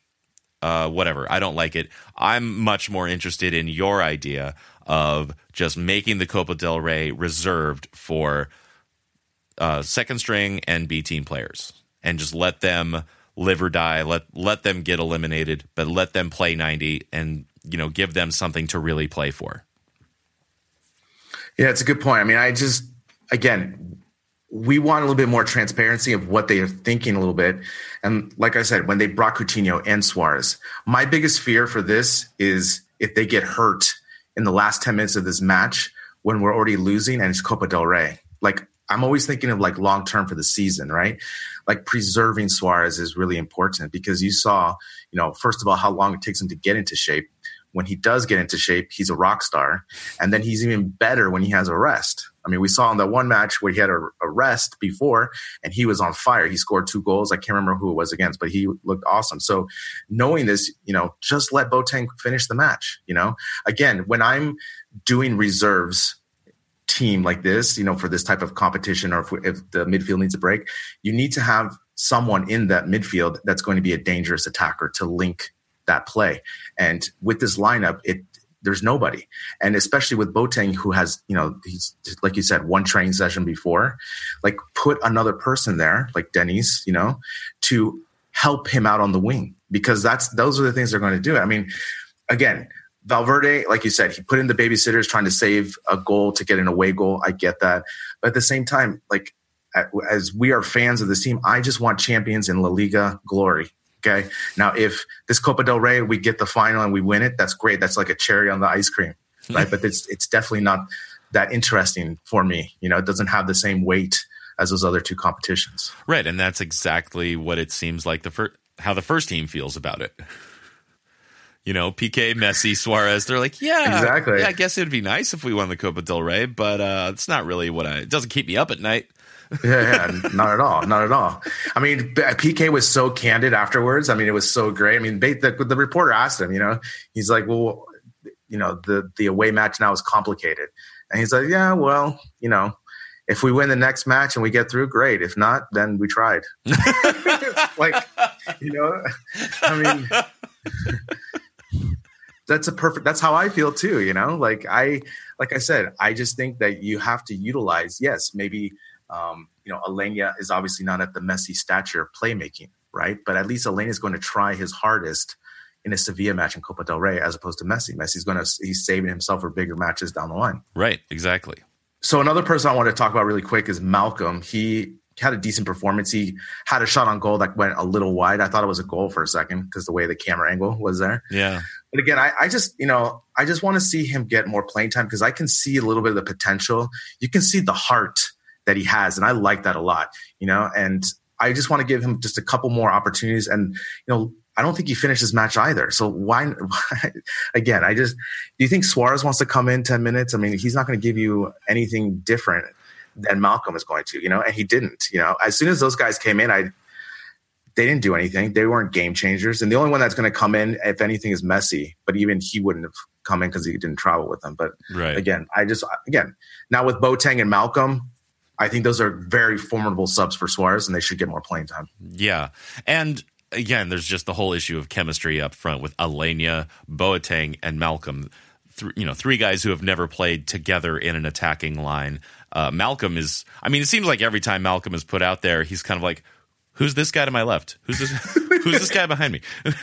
uh, whatever. I don't like it. I'm much more interested in your idea of just making the Copa del Rey reserved for uh, second string and B team players, and just let them live or die. Let let them get eliminated, but let them play 90, and you know, give them something to really play for. Yeah, it's a good point. I mean, I just again, we want a little bit more transparency of what they are thinking a little bit. And like I said, when they brought Coutinho and Suarez, my biggest fear for this is if they get hurt in the last 10 minutes of this match when we're already losing and it's Copa del Rey. Like I'm always thinking of like long term for the season, right? Like preserving Suarez is really important because you saw, you know, first of all, how long it takes him to get into shape. When he does get into shape, he's a rock star. And then he's even better when he has a rest. I mean, we saw in that one match where he had a, a rest before and he was on fire. He scored two goals. I can't remember who it was against, but he looked awesome. So knowing this, you know, just let Boateng finish the match. You know, again, when I'm doing reserves team like this, you know, for this type of competition, or if, if the midfield needs a break, you need to have someone in that midfield that's going to be a dangerous attacker to link that play. And with this lineup, it there's nobody, and especially with Boateng, who has you know he's like you said one training session before, like put another person there, like Denny's, you know, to help him out on the wing because that's those are the things they're going to do. I mean, again, Valverde, like you said, he put in the babysitters trying to save a goal to get an away goal. I get that. But at the same time, like as we are fans of this team, I just want champions in La Liga glory. Okay. Now, if this Copa del Rey, we get the final and we win it, that's great. That's like a cherry on the ice cream. (laughs) Right. but it's, it's definitely not that interesting for me. You know, it doesn't have the same weight as those other two competitions. Right, and that's exactly what it seems like the first how the first team feels about it. You know, Piqué, Messi, Suarez, they're like, yeah, Exactly. Yeah, I guess it'd be nice if we won the Copa del Rey, but uh, it's not really what I. It doesn't keep me up at night. (laughs) yeah, yeah, not at all, not at all. I mean, Piqué was so candid afterwards. I mean, it was so great. I mean, the, the reporter asked him, you know, he's like, well, you know, the the away match now is complicated, and he's like, yeah, well, you know, if we win the next match and we get through, great. If not, then we tried. (laughs) (laughs) like, you know, I mean. That's a perfect that's how i feel too you know like i like i said i just think that you have to utilize yes maybe um, you know Aleñá is obviously not at the Messi stature of playmaking right but at least Aleñá is going to try his hardest in a Sevilla match in Copa del Rey as opposed to Messi Messi's going to he's saving himself for bigger matches down the line Right, exactly. so another person I want to talk about really quick is Malcom. He had a decent performance. He had a shot on goal that went a little wide. I thought it was a goal for a second because the way the camera angle was there. Yeah, But again, I, I just, you know, I just want to see him get more playing time because I can see a little bit of the potential. You can see the heart that he has, and I like that a lot, you know, and I just want to give him just a couple more opportunities. And, you know, I don't think he finished his match either. So why, (laughs) why? Again, I just do you think Suarez wants to come in ten minutes? I mean, he's not going to give you anything different than Malcom is going to, you know, and he didn't. You know, as soon as those guys came in, I they didn't do anything. They weren't game changers, and the only one that's going to come in, if anything, is Messi. But even he wouldn't have come in because he didn't travel with them. But Right. again, I just again now with Boateng and Malcom. I think those are very formidable subs for Suarez, and they should get more playing time. Yeah. And again, there's just the whole issue of chemistry up front with Aleñá, Boateng, and Malcom. Th- you know, three guys who have never played together in an attacking line. Uh, Malcom is, I mean, it seems like every time Malcom is put out there, he's kind of like, who's this guy to my left? Who's this? (laughs) who's this guy behind me? (laughs)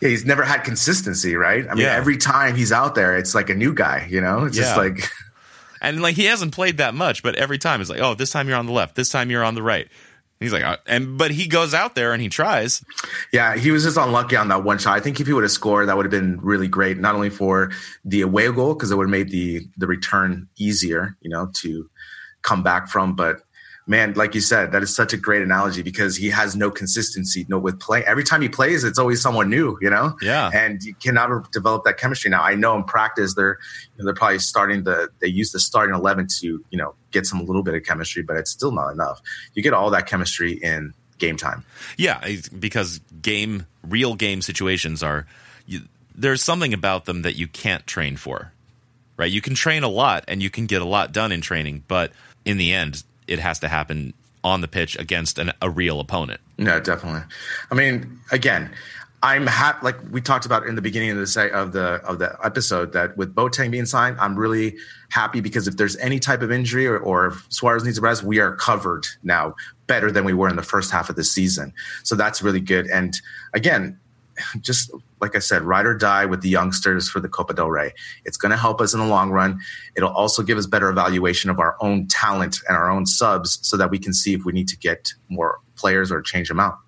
Yeah, he's never had consistency, right? I mean, Yeah. every time he's out there, it's like a new guy. You know, it's just like (laughs) And like, he hasn't played that much, but every time it's like, oh, this time you're on the left, this time you're on the right. He's like, uh, and but he goes out there and he tries. Yeah, he was just unlucky on that one shot. I think if he would have scored, that would have been really great, not only for the away goal because it would have made the the return easier, you know, to come back from. But man, like you said, that is such a great analogy because he has no consistency. No, with play, every time he plays, it's always someone new, you know. Yeah. and you cannot develop that chemistry. Now, I know in practice they're you know, they're probably starting the they use the starting eleven to you know get some little bit of chemistry, but it's still not enough. You get all that chemistry in game time. Yeah, because game, real game situations are, you, there's something about them that you can't train for, right? You can train a lot and you can get a lot done in training, but in the end, it has to happen on the pitch against an, a real opponent. No, definitely. I mean, again, I'm happy. Like we talked about in the beginning of the say of the of the episode, that with Boateng being signed, I'm really happy because if there's any type of injury or, or if Suarez needs a rest, we are covered now better than we were in the first half of the season. So that's really good. And again, just like I said, ride or die with the youngsters for the Copa del Rey. It's going to help us in the long run. It'll also give us better evaluation of our own talent and our own subs so that we can see if we need to get more players or change them out.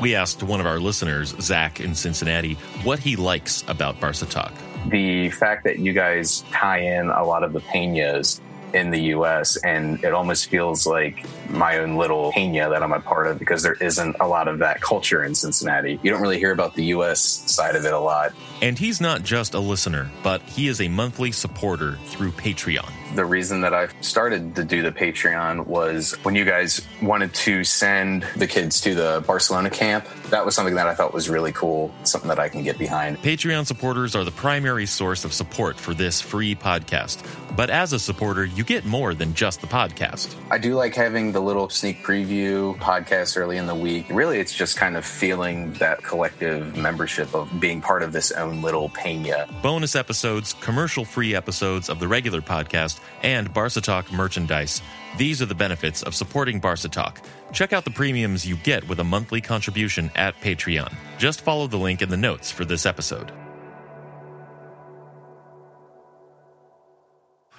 We asked one of our listeners, Zach in Cincinnati, what he likes about BARCATALK. the fact that you guys tie in a lot of the peñas in the US and it almost feels like my own little peña that I'm a part of because there isn't a lot of that culture in Cincinnati. You don't really hear about the US side of it a lot. And he's not just a listener, but he is a monthly supporter through Patreon. The reason that I started to do the Patreon was when you guys wanted to send the kids to the Barcelona camp. That was something that I thought was really cool, something that I can get behind. Patreon supporters are the primary source of support for this free podcast. But as a supporter, you get more than just the podcast. I do like having the little sneak preview podcast early in the week. Really, it's just kind of feeling that collective membership of being part of this own little peña. Bonus episodes, commercial free episodes of the regular podcast, and BARCATALK merchandise. These are the benefits of supporting BARCATALK. Check out the premiums you get with a monthly contribution at Patreon. Just follow the link in the notes for this episode.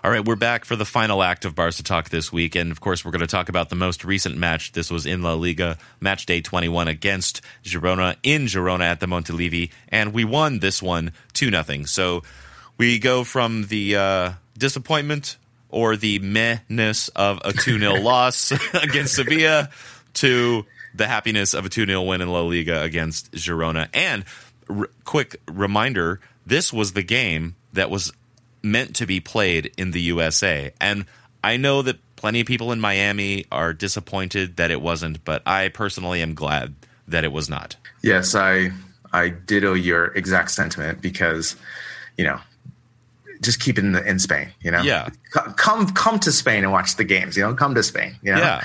All right, we're back for the final act of BARCATALK this week. And of course, we're going to talk about the most recent match. This was in La Liga, match day 21 against Girona in Girona at the Montilivi. And we won this one 2 0. So we go from the uh, disappointment or the mehness of a 2 0 (laughs) loss against Sevilla to the happiness of a 2 0 win in La Liga against Girona. And r- quick reminder this was the game that was meant to be played in the USA. And I know that plenty of people in Miami are disappointed that it wasn't, but I personally am glad that it was not. Yes, I I ditto your exact sentiment because, you know, just keep it in, the, in Spain. You know, Yeah. Come come to Spain and watch the games. You know, come to Spain. You know? Yeah.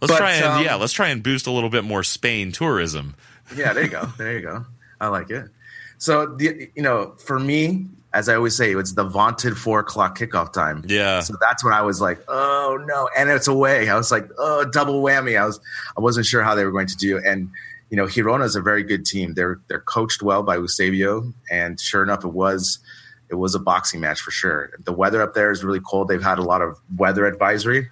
Let's But, try and um, yeah, let's try and boost a little bit more Spain tourism. yeah. There you go. There you go. I like it. So the you know, for me, as I always say, it's the vaunted four o'clock kickoff time. Yeah. So that's when I was like, oh no, and it's away. I was like, oh, double whammy. I was I wasn't sure how they were going to do, and you know, Girona is a very good team. They're they're coached well by Eusebio, and sure enough, it was it was a boxing match for sure. The weather up there is really cold. They've had a lot of weather advisory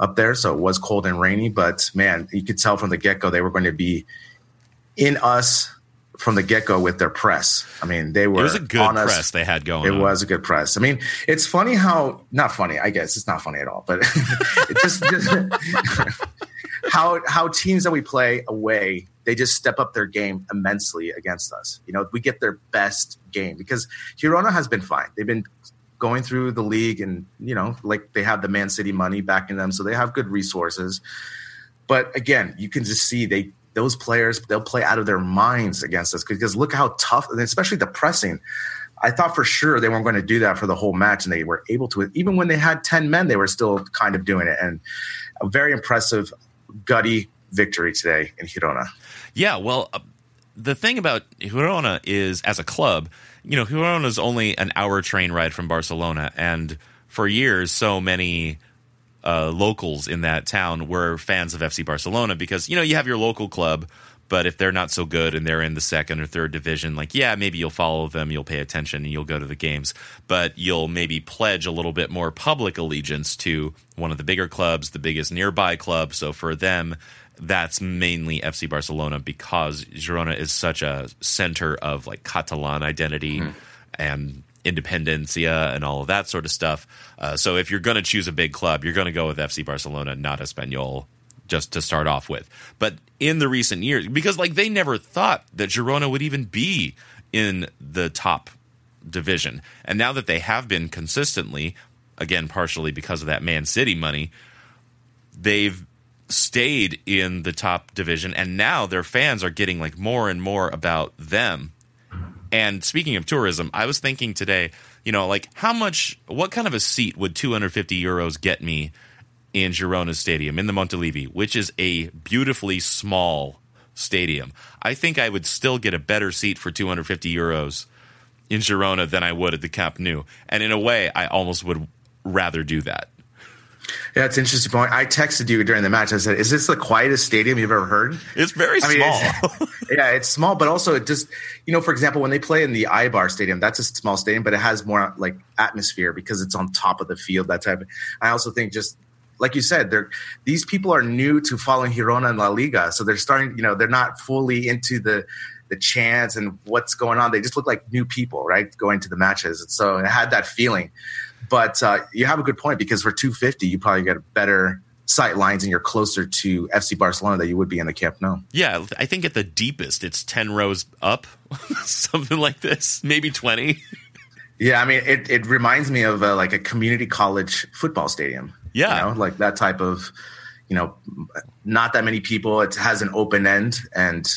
up there, so it was cold and rainy. But man, you could tell from the get go they were going to be in us from the get go with their press. I mean, they were It was a good us. press they had going It on. was a good press. I mean, it's funny how not funny. I guess it's not funny at all, but (laughs) it just, just (laughs) how how teams that we play away they just step up their game immensely against us. You know, we get their best game because Girona has been fine. They've been going through the league and you know like they have the man city money backing them so they have good resources but again you can just see they those players they'll play out of their minds against us because look how tough and especially the pressing i thought for sure they weren't going to do that for the whole match and they were able to even when they had 10 men they were still kind of doing it and a very impressive gutty victory today in Hirona. Yeah, well, uh, the thing about Hirona is, as a club, you know, Hirona is only an hour train ride from Barcelona, and for years, so many uh, locals in that town were fans of FC Barcelona because you know you have your local club, but if they're not so good and they're in the second or third division, like yeah, maybe you'll follow them, you'll pay attention, and you'll go to the games, but you'll maybe pledge a little bit more public allegiance to one of the bigger clubs, the biggest nearby club. So for them, that's mainly FC Barcelona because Girona is such a center of like Catalan identity and independencia and all of that sort of stuff. Uh, so if you're going to choose a big club, you're going to go with FC Barcelona, not Espanyol, just to start off with. But in the recent years, because like they never thought that Girona would even be in the top division, and now that they have been consistently, again partially because of that Man City money, they've stayed in the top division. And now their fans are getting like more and more about them. And speaking of tourism i was thinking today you know like how much what kind of a seat would 250 euros get me in girona stadium in the montilivi which is a beautifully small stadium. I think i would still get a better seat for 250 euros in girona than i would at the camp nou. And in a way i almost would rather do that. Yeah it's an interesting point. I texted you during the match. I said is this the quietest stadium you've ever heard? It's very I mean, small. It's- (laughs) yeah, it's small, but also it just, you know, for example, when they play in the Eibar Stadium, that's a small stadium, but it has more like atmosphere because it's on top of the field. That type. Of, I also think just like you said, they're these people are new to following Girona and La Liga, so they're starting. You know, they're not fully into the the chants and what's going on. They just look like new people, right, going to the matches. And so it had that feeling. But uh, you have a good point because for 250, you probably get a better sight lines and you're closer to FC Barcelona than you would be in the Camp Nou. Yeah, I think at the deepest it's 10 rows up, (laughs) something like this, maybe 20. (laughs) Yeah, I mean, it, it reminds me of uh, like a community college football stadium. Yeah. You know, like that type of, you know, not that many people. It has an open end. And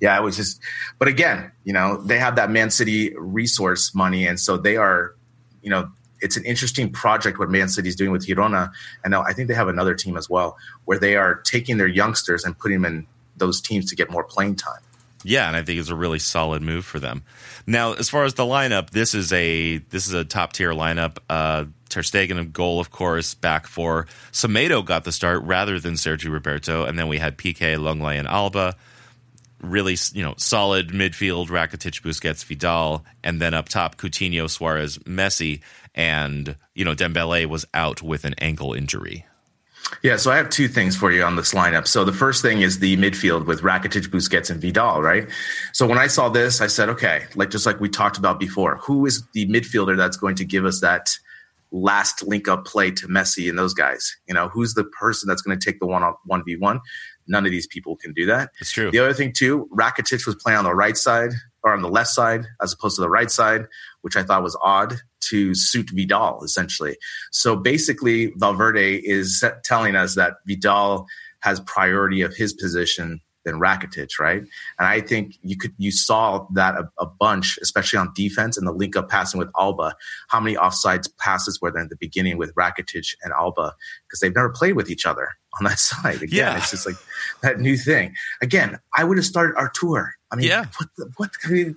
yeah, it was just, but again, you know, they have that Man City resource money. And so they are, you know, it's an interesting project what Man City is doing with Girona. And now I think they have another team as well where they are taking their youngsters and putting them in those teams to get more playing time. Yeah, and I think it's a really solid move for them. Now, as far as the lineup, this is a this is a top tier lineup. Uh, Ter Stegen goal, of course, back for Semedo got the start rather than Sergio Roberto, and then we had Piqué, Lenglet, and Alba. Really, you know, solid midfield: Rakitic, Busquets, Vidal, and then up top, Coutinho, Suarez, Messi, and you know, Dembele was out with an ankle injury. Yeah, so I have two things for you on this lineup. So the first thing is the midfield with Rakitic, Busquets, and Vidal, right? So when I saw this, I said, okay, like just like we talked about before, who is the midfielder that's going to give us that last link up play to Messi and those guys? You know, who's the person that's going to take the one on one v one? None of these people can do that. It's true. The other thing too, Rakitic was playing on the right side or on the left side as opposed to the right side, which I thought was odd to suit Vidal essentially. So basically, Valverde is telling us that Vidal has priority of his position than Rakitic, right? And I think you could you saw that a, a bunch, especially on defense and the link up passing with Alba. How many offsides passes were there in the beginning with Rakitic and Alba because they've never played with each other on that (laughs) side. Again, Yeah. it's just like that new thing. Again, I would have started Arthur. I mean, Yeah. what the, what I mean,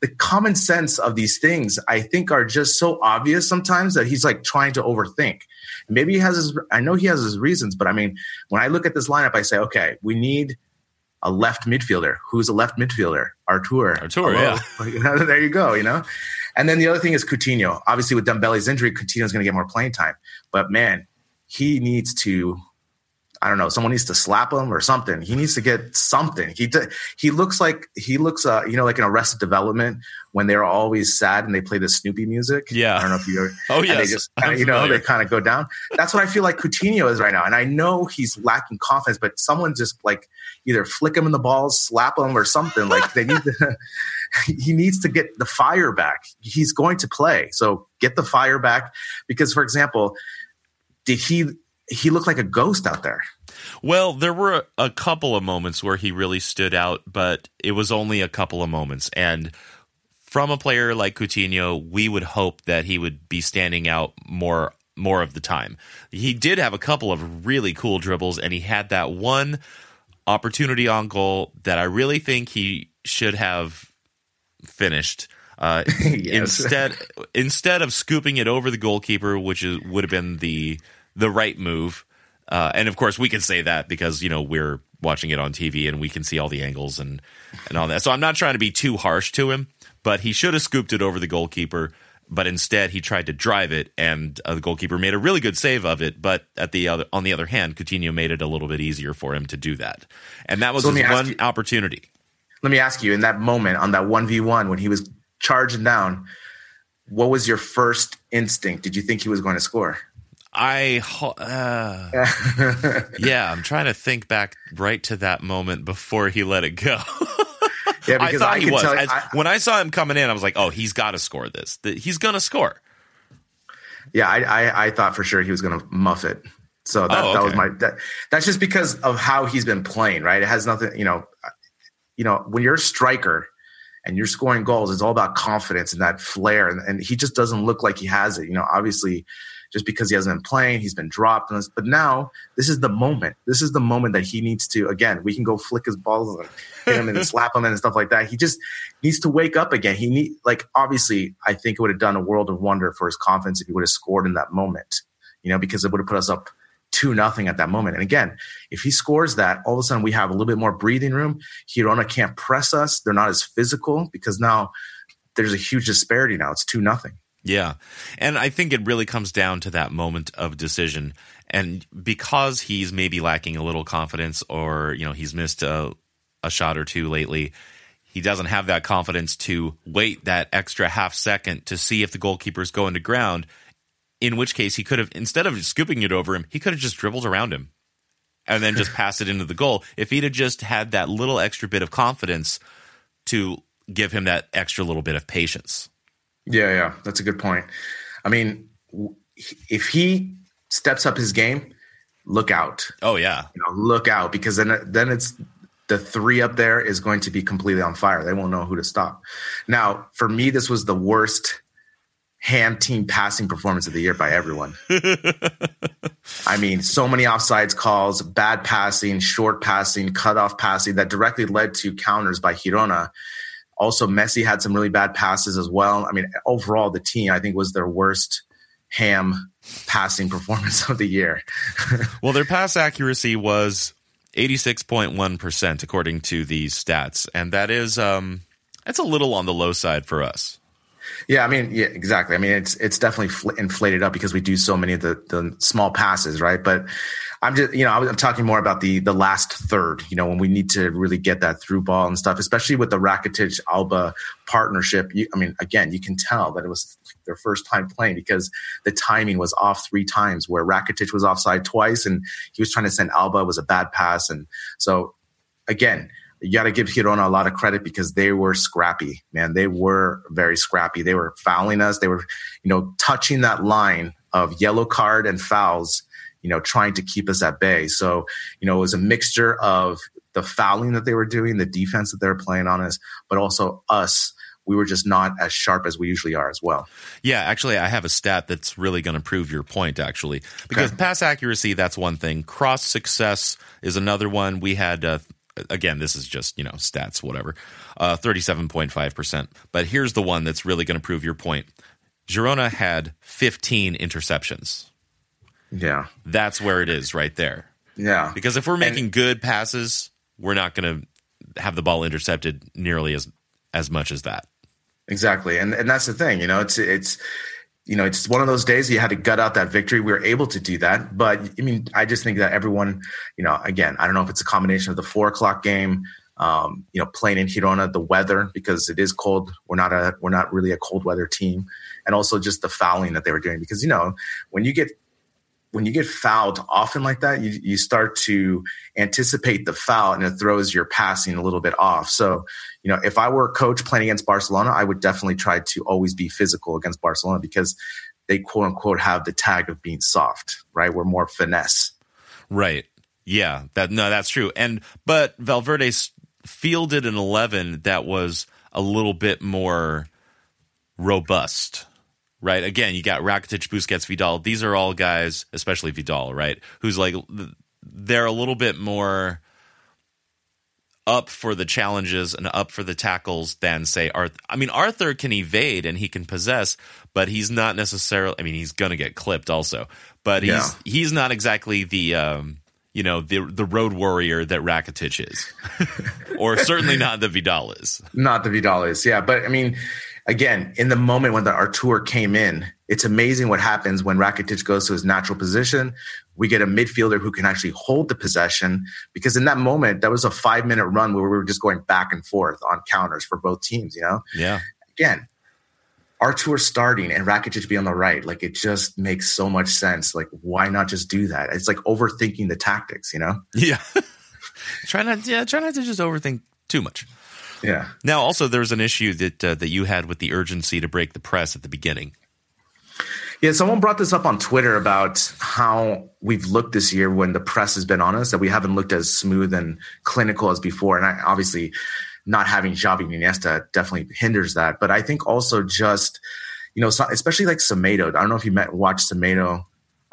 the common sense of these things, I think, are just so obvious sometimes that he's like trying to overthink. Maybe he has his, I know he has his reasons, but I mean, when I look at this lineup, I say, okay, we need a left midfielder. Who's a left midfielder? Arthur. Arthur, yeah. (laughs) (laughs) there you go, you know? And then the other thing is Coutinho. Obviously, with Dembele's injury, Coutinho's going to get more playing time. But man, he needs to I don't know, someone needs to slap him or something. He needs to get something. He d- he looks like he looks uh you know like in Arrested Development when they're always sad and they play the Snoopy music. Yeah. I don't know if you. Oh, yeah, They just (laughs) kinda, you know they kind of go down. That's what I feel like Coutinho is right now, and I know he's lacking confidence, but someone just like either flick him in the balls, slap him, or something. Like they need to. (laughs) he needs to get the fire back. He's going to play, so get the fire back. Because, for example, did he? He looked like a ghost out there. Well, there were a, couple of moments where he really stood out, but it was only a couple of moments. And from a player like Coutinho, we would hope that he would be standing out more more of the time. He did have a couple of really cool dribbles, and he had that one opportunity on goal that I really think he should have finished. Uh, (laughs) Yes. Instead, instead of scooping it over the goalkeeper, which is, would have been the the right move, uh, and of course we can say that because you know we're watching it on TV and we can see all the angles and and all that. So I'm not trying to be too harsh to him, but he should have scooped it over the goalkeeper. But instead, he tried to drive it, and uh, the goalkeeper made a really good save of it. But at the other, on the other hand, Coutinho made it a little bit easier for him to do that, and that was So his one you- opportunity. Let me ask you: in that moment on that one v one when he was charging down, what was your first instinct? Did you think he was going to score? I uh, (laughs) yeah, I'm trying to think back right to that moment before he let it go. (laughs) Yeah, because I thought he was. tell- As- I- when I saw him coming in, I was like, "Oh, he's got to score this. Th- He's going to score." Yeah, I, I, I thought for sure he was going to muff it. So that, Oh, that was my. That, that's just because of how he's been playing, right? It has nothing, you know. You know, when you're a striker and you're scoring goals, it's all about confidence and that flair, and, and he just doesn't look like he has it. You know, obviously, just because he hasn't been playing, he's been dropped. But now, this is the moment. This is the moment that he needs to. Again, we can go flick his balls and hit him and (laughs) slap him and stuff like that. He just needs to wake up again. He need like obviously, I think it would have done a world of wonder for his confidence if he would have scored in that moment. You know, because it would have put us up two nothing at that moment. And again, if he scores that, all of a sudden we have a little bit more breathing room. Hirona can't press us. They're not as physical because now there's a huge disparity now. It's two nothing. Yeah. And I think it really comes down to that moment of decision. And because he's maybe lacking a little confidence or, you know, he's missed a, a shot or two lately, he doesn't have that confidence to wait that extra half second to see if the goalkeeper's going to ground. In which case, he could have, instead of scooping it over him, he could have just dribbled around him and then just (laughs) passed it into the goal. If he'd have just had that little extra bit of confidence to give him that extra little bit of patience. Yeah, yeah, that's a good point. I mean, if he steps up his game, look out. Oh, yeah. You know, look out because then then it's the three up there is going to be completely on fire. They won't know who to stop. Now, for me, this was the worst ham team passing performance of the year by everyone. (laughs) I mean, so many offsides calls, bad passing, short passing, cutoff passing that directly led to counters by Girona. Also, Messi had some really bad passes as well. I mean, overall, the team I think was their worst ham passing (laughs) performance of the year. (laughs) Well, their pass accuracy was 86.1% according to these stats, and that is um that's a little on the low side for us. Yeah, I mean, yeah, exactly. I mean, it's it's definitely fl- inflated up because we do so many of the the small passes, right? But I'm just, you know, I'm talking more about the the last third. You know, when we need to really get that through ball and stuff, especially with the Rakitic Alba partnership. You, I mean, again, you can tell that it was their first time playing because the timing was off three times. Where Rakitic was offside twice, and he was trying to send Alba was a bad pass, and so again, you got to give Girona a lot of credit because they were scrappy, man. They were very scrappy. They were fouling us. They were, you know, touching that line of yellow card and fouls, you know, trying to keep us at bay. So, you know, it was a mixture of the fouling that they were doing, the defense that they were playing on us, but also us. We were just not as sharp as we usually are as well. Yeah, actually, I have a stat that's really going to prove your point, actually. Because Okay. pass accuracy, that's one thing. Cross success is another one. We had, uh, again, this is just, you know, stats, whatever, uh, 37.5%. But here's the one that's really going to prove your point Girona had 15 interceptions. Yeah. That's where it is right there. Yeah. Because if we're making good passes, we're not going to have the ball intercepted nearly as as much as that. Exactly, and and that's the thing. You know, it's it's you know, it's one of those days you had to gut out that victory. We were able to do that. But I mean, I just think that everyone, you know, again, I don't know if it's a combination of the four o'clock game, um, you know, playing in Girona, the weather, because it is cold. We're not a, we're not really a cold weather team. And also just the fouling that they were doing. Because, you know, when you get when you get fouled often like that, you, you start to anticipate the foul and it throws your passing a little bit off. So, you know, if I were a coach playing against Barcelona, I would definitely try to always be physical against Barcelona because they quote unquote have the tag of being soft, right? We're more finesse. Right. Yeah. That no, that's true. And but Valverde fielded an eleven that was a little bit more robust right? Again, you got Rakitic, Busquets, Vidal. These are all guys, especially Vidal, right? Who's like they're a little bit more up for the challenges and up for the tackles than say Arthur. I mean, Arthur can evade and he can possess, but he's not necessarily. I mean, he's gonna get clipped also, but he's Yeah. he's not exactly the. Um, you know the the road warrior that Rakitic is, (laughs) or certainly not the Vidal is. Not the Vidales, yeah. But I mean, again, in the moment when the Arthur came in, it's amazing what happens when Rakitic goes to his natural position. We get a midfielder who can actually hold the possession because in that moment, that was a five minute run where we were just going back and forth on counters for both teams, you know? Yeah, Again, Arthur starting and Rakitic be on the right, like it just makes so much sense. Like, why not just do that? It's like overthinking the tactics, you know? yeah. (laughs) try not, yeah, try not to just overthink too much. Yeah. Now, also, there's an issue that uh, that you had with the urgency to break the press at the beginning. Yeah, someone brought this up on Twitter about how we've looked this year when the press has been on us, that we haven't looked as smooth and clinical as before. And I, obviously, not having Xavi and Iniesta definitely hinders that. But I think also just, you know, especially like Semedo. I don't know if you met watched Semedo.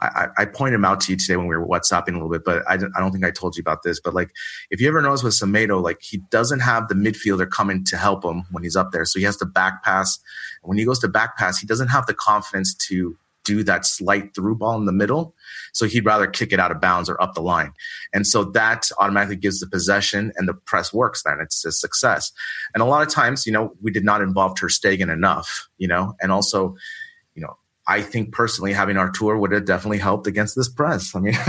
I, I pointed him out to you today when we were WhatsApping a little bit, but I I don't think I told you about this. But like, if you ever notice with Semedo, like he doesn't have the midfielder coming to help him when he's up there, so he has to back pass. And when he goes to back pass, he doesn't have the confidence to do that slight through ball in the middle. So he'd rather kick it out of bounds or up the line. And so that automatically gives the possession and the press works then. It's a success. And a lot of times, you know, we did not involve Ter Stegen enough, you know, and also, I think personally having Arthur would have definitely helped against this press. I mean, (laughs)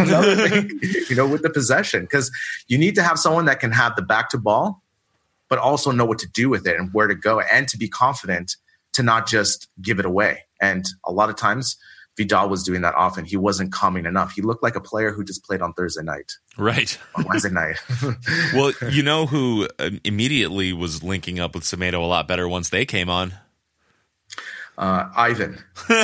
thing, you know, with the possession, because you need to have someone that can have the back to ball, but also know what to do with it and where to go and to be confident to not just give it away. And a lot of times, Vidal was doing that often. He wasn't coming enough. He looked like a player who just played on Thursday night, Right. (laughs) on Wednesday night. well, you know who uh, immediately was linking up with Semedo a lot better once they came on? Uh, Ivan. (laughs) (laughs) I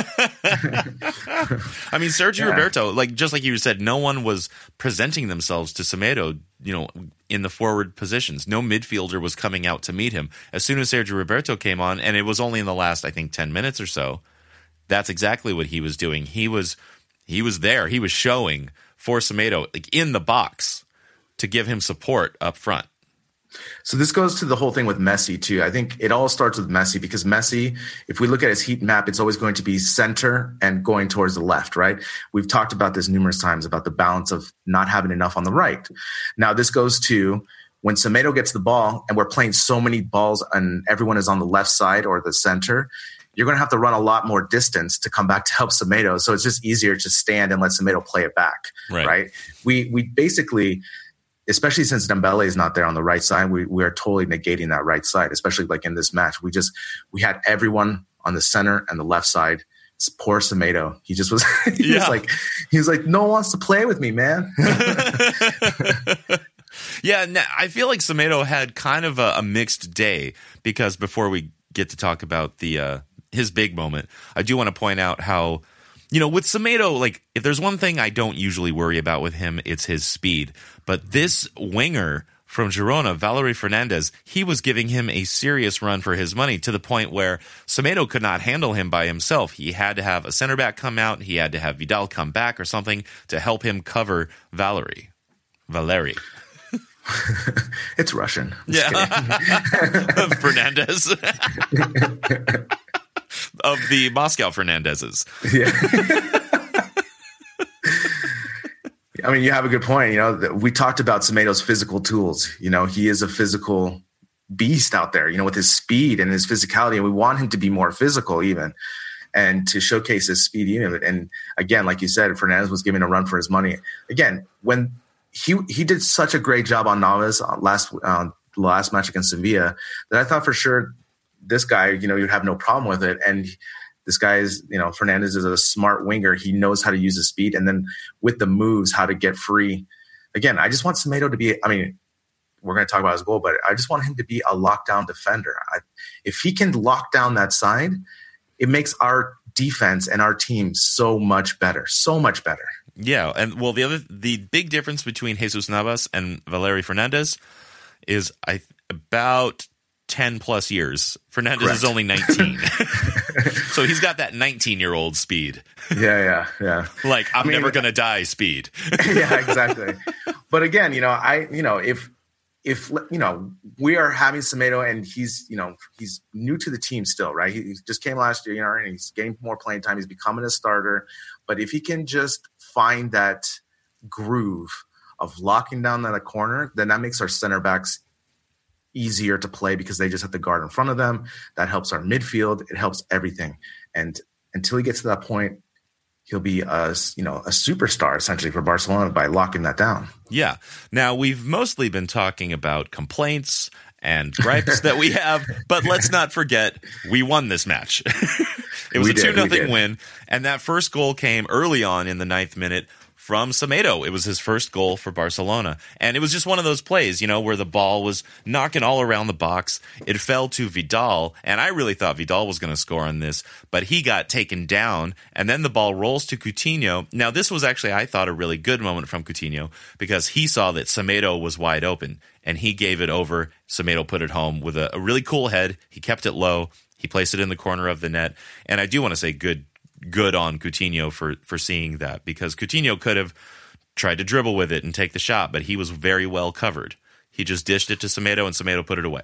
mean, Sergio Yeah. Roberto, like just like you said, no one was presenting themselves to Semedo, you know, in the forward positions. No midfielder was coming out to meet him. As soon as Sergio Roberto came on, and it was only in the last, I think, ten minutes or so, that's exactly what he was doing. He was he was there. He was showing for Semedo, like in the box, to give him support up front. So this goes to the whole thing with Messi too. I think it all starts with Messi because Messi, if we look at his heat map, it's always going to be center and going towards the left, right? We've talked about this numerous times about the balance of not having enough on the right. Now this goes to when Semedo gets the ball and we're playing so many balls and everyone is on the left side or the center, you're going to have to run a lot more distance to come back to help Semedo. So it's just easier to stand and let Semedo play it back, Right. right? We we basically especially since Dembele is not there on the right side, we, we are totally negating that right side, especially like in this match. We just, we had everyone on the center and the left side. It's poor Semedo. He just was, (laughs) he Yeah. was like, he was like, no one wants to play with me, man. (laughs) (laughs) Yeah, I feel like Semedo had kind of a, a mixed day because before we get to talk about the uh, his big moment, I do want to point out how you know with Semedo, like if there's one thing I don't usually worry about with him, it's his speed. But this winger from Girona, Valery Fernandez, he was giving him a serious run for his money to the point where Semedo could not handle him by himself. He had to have a center back come out, he had to have Vidal come back or something to help him cover Valery. Valery. (laughs) it's Russian. I'm Yeah. (laughs) Fernandez. (laughs) of the Moscow Fernandezes. Yeah. I mean, you have a good point. You know, we talked about Semedo's physical tools. You know, he is a physical beast out there, you know, with his speed and his physicality. And we want him to be more physical, even. and to showcase his speed. Even and again, like you said, Fernandez was giving a run for his money. Again, when he he did such a great job on Navas last uh, last match against Sevilla that I thought for sure this guy, you know, you'd have no problem with it. And this guy is, you know, Fernandez is a smart winger. He knows how to use his speed and then with the moves, how to get free. Again, I just want Semedo to be, I mean, we're going to talk about his goal, but I just want him to be a lockdown defender. I, if he can lock down that side, it makes our defense and our team so much better, so much better. Yeah, and well, the other the big difference between Jesus Navas and Valery Fernandez is I about 10 plus years. Fernandez Correct. is only 19. (laughs) (laughs) so he's got that 19 year old speed. Yeah, yeah, yeah. Like, I'm mean- never going to die speed. (laughs) yeah, exactly. but again, you know, I, you know, if, if, you know, we are having Semedo and he's, you know, he's new to the team still, right? He, he just came last year, you know, and he's getting more playing time. He's becoming a starter. But if he can just find that groove of locking down that corner, then that makes our center backs easier to play because they just have the guard in front of them. That helps our midfield. It helps everything. And until he gets to that point, he'll be a you know a superstar essentially for Barcelona by locking that down. Yeah. Now, we've mostly been talking about complaints and gripes that we have, but let's not forget we won this match. (laughs) it was We a 2 we nothing win, and that first goal came early on in the ninth minute from Semedo. It was his first goal for Barcelona. And it was just one of those plays, you know, where the ball was knocking all around the box. It fell to Vidal, and I really thought Vidal was going to score on this, but he got taken down, and then the ball rolls to Coutinho. Now, this was actually, I thought, a really good moment from Coutinho because he saw that Semedo was wide open, and he gave it over. Semedo put it home with a, a really cool head. He kept it low. He placed it in the corner of the net. And I do want to say good good on Coutinho for for seeing that because Coutinho could have tried to dribble with it and take the shot, but he was very well covered. He just dished it to Semedo and Semedo put it away.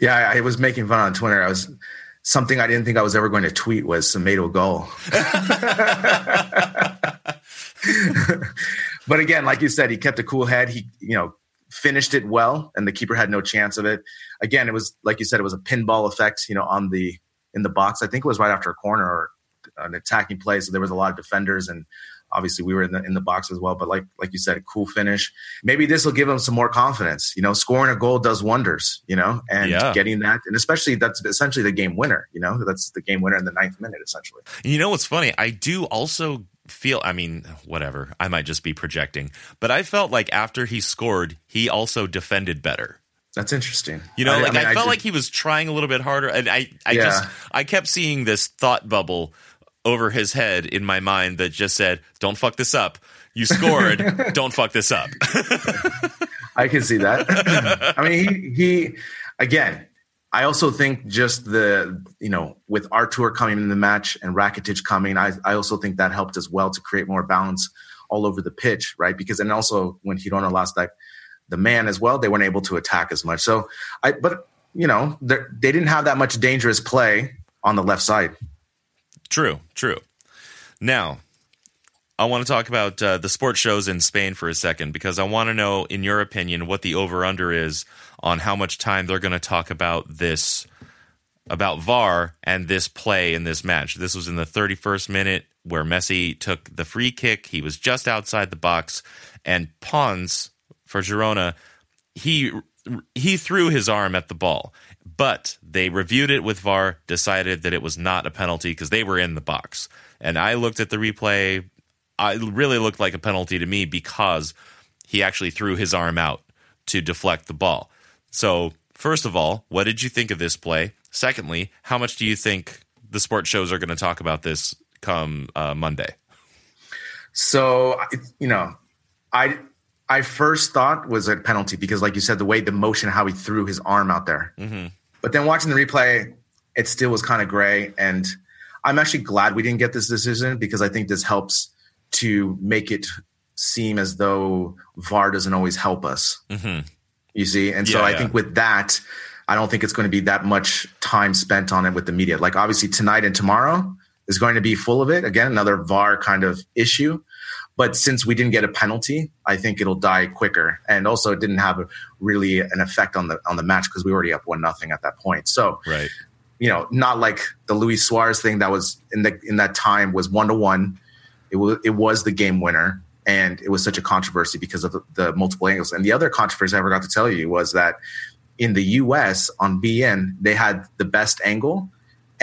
Yeah, I, I was making fun on Twitter. I was something I didn't think I was ever going to tweet was Semedo goal. (laughs) but again, like you said, he kept a cool head. He you know finished it well, and the keeper had no chance of it. Again, it was like you said, it was a pinball effect. You know, on the in the box. I think it was right after a corner or an attacking play, so there was a lot of defenders and. Obviously, we were in the in the box as well, but like like you said, a cool finish. Maybe this will give him some more confidence. You know, scoring a goal does wonders. You know, and Yeah. getting that, and especially that's essentially the game winner. You know, that's the game winner in the ninth minute, essentially. You know what's funny? I do also feel I mean, whatever. I might just be projecting, but I felt like after he scored, he also defended better. That's interesting. You know, like I, mean, felt did- like he was trying a little bit harder, and I, I Yeah. just, I kept seeing this thought bubble over his head in my mind that just said, "Don't fuck this up. You scored. (laughs) Don't fuck this up." (laughs) I can see that. (clears throat) I mean, he he again. I also think just the you know with Arthur coming in the match and Rakitic coming, I I also think that helped as well to create more balance all over the pitch, right? Because and also when Girona lost that the man as well, they weren't able to attack as much. So I but you know they didn't have that much dangerous play on the left side. True, true. Now, I want to talk about uh, the sports shows in Spain for a second because I want to know, in your opinion, what the over under is on how much time they're going to talk about this, about VAR and this play in this match. This was in the 31st minute where Messi took the free kick. He was just outside the box, and Pons for Girona, he he threw his arm at the ball, but they reviewed it with VAR, decided that it was not a penalty because they were in the box. And I looked at the replay. I it really looked like a penalty to me because he actually threw his arm out to deflect the ball. So, first of all, what did you think of this play? Secondly, how much do you think the sports shows are going to talk about this come uh, Monday? So you know, I I first thought was a penalty because, like you said, the way the motion, how he threw his arm out there. Mm-hmm. But then watching the replay, it still was kind of gray, and I'm actually glad we didn't get this decision because I think this helps to make it seem as though VAR doesn't always help us. Mm-hmm. You see, and so I yeah. think with that, I don't think it's going to be that much time spent on it with the media. Like obviously tonight and tomorrow is going to be full of it. Again, another VAR kind of issue. But since we didn't get a penalty, I think it'll die quicker. And also, it didn't have a, really an effect on the on the match because we were already up one nothing at that point. So Right. you know, not like the Luis Suarez thing that was in the in that time was one to one. It was it was the game winner, and it was such a controversy because of the, the multiple angles. And the other controversy I forgot to tell you was that in the U.S. on beIN they had the best angle,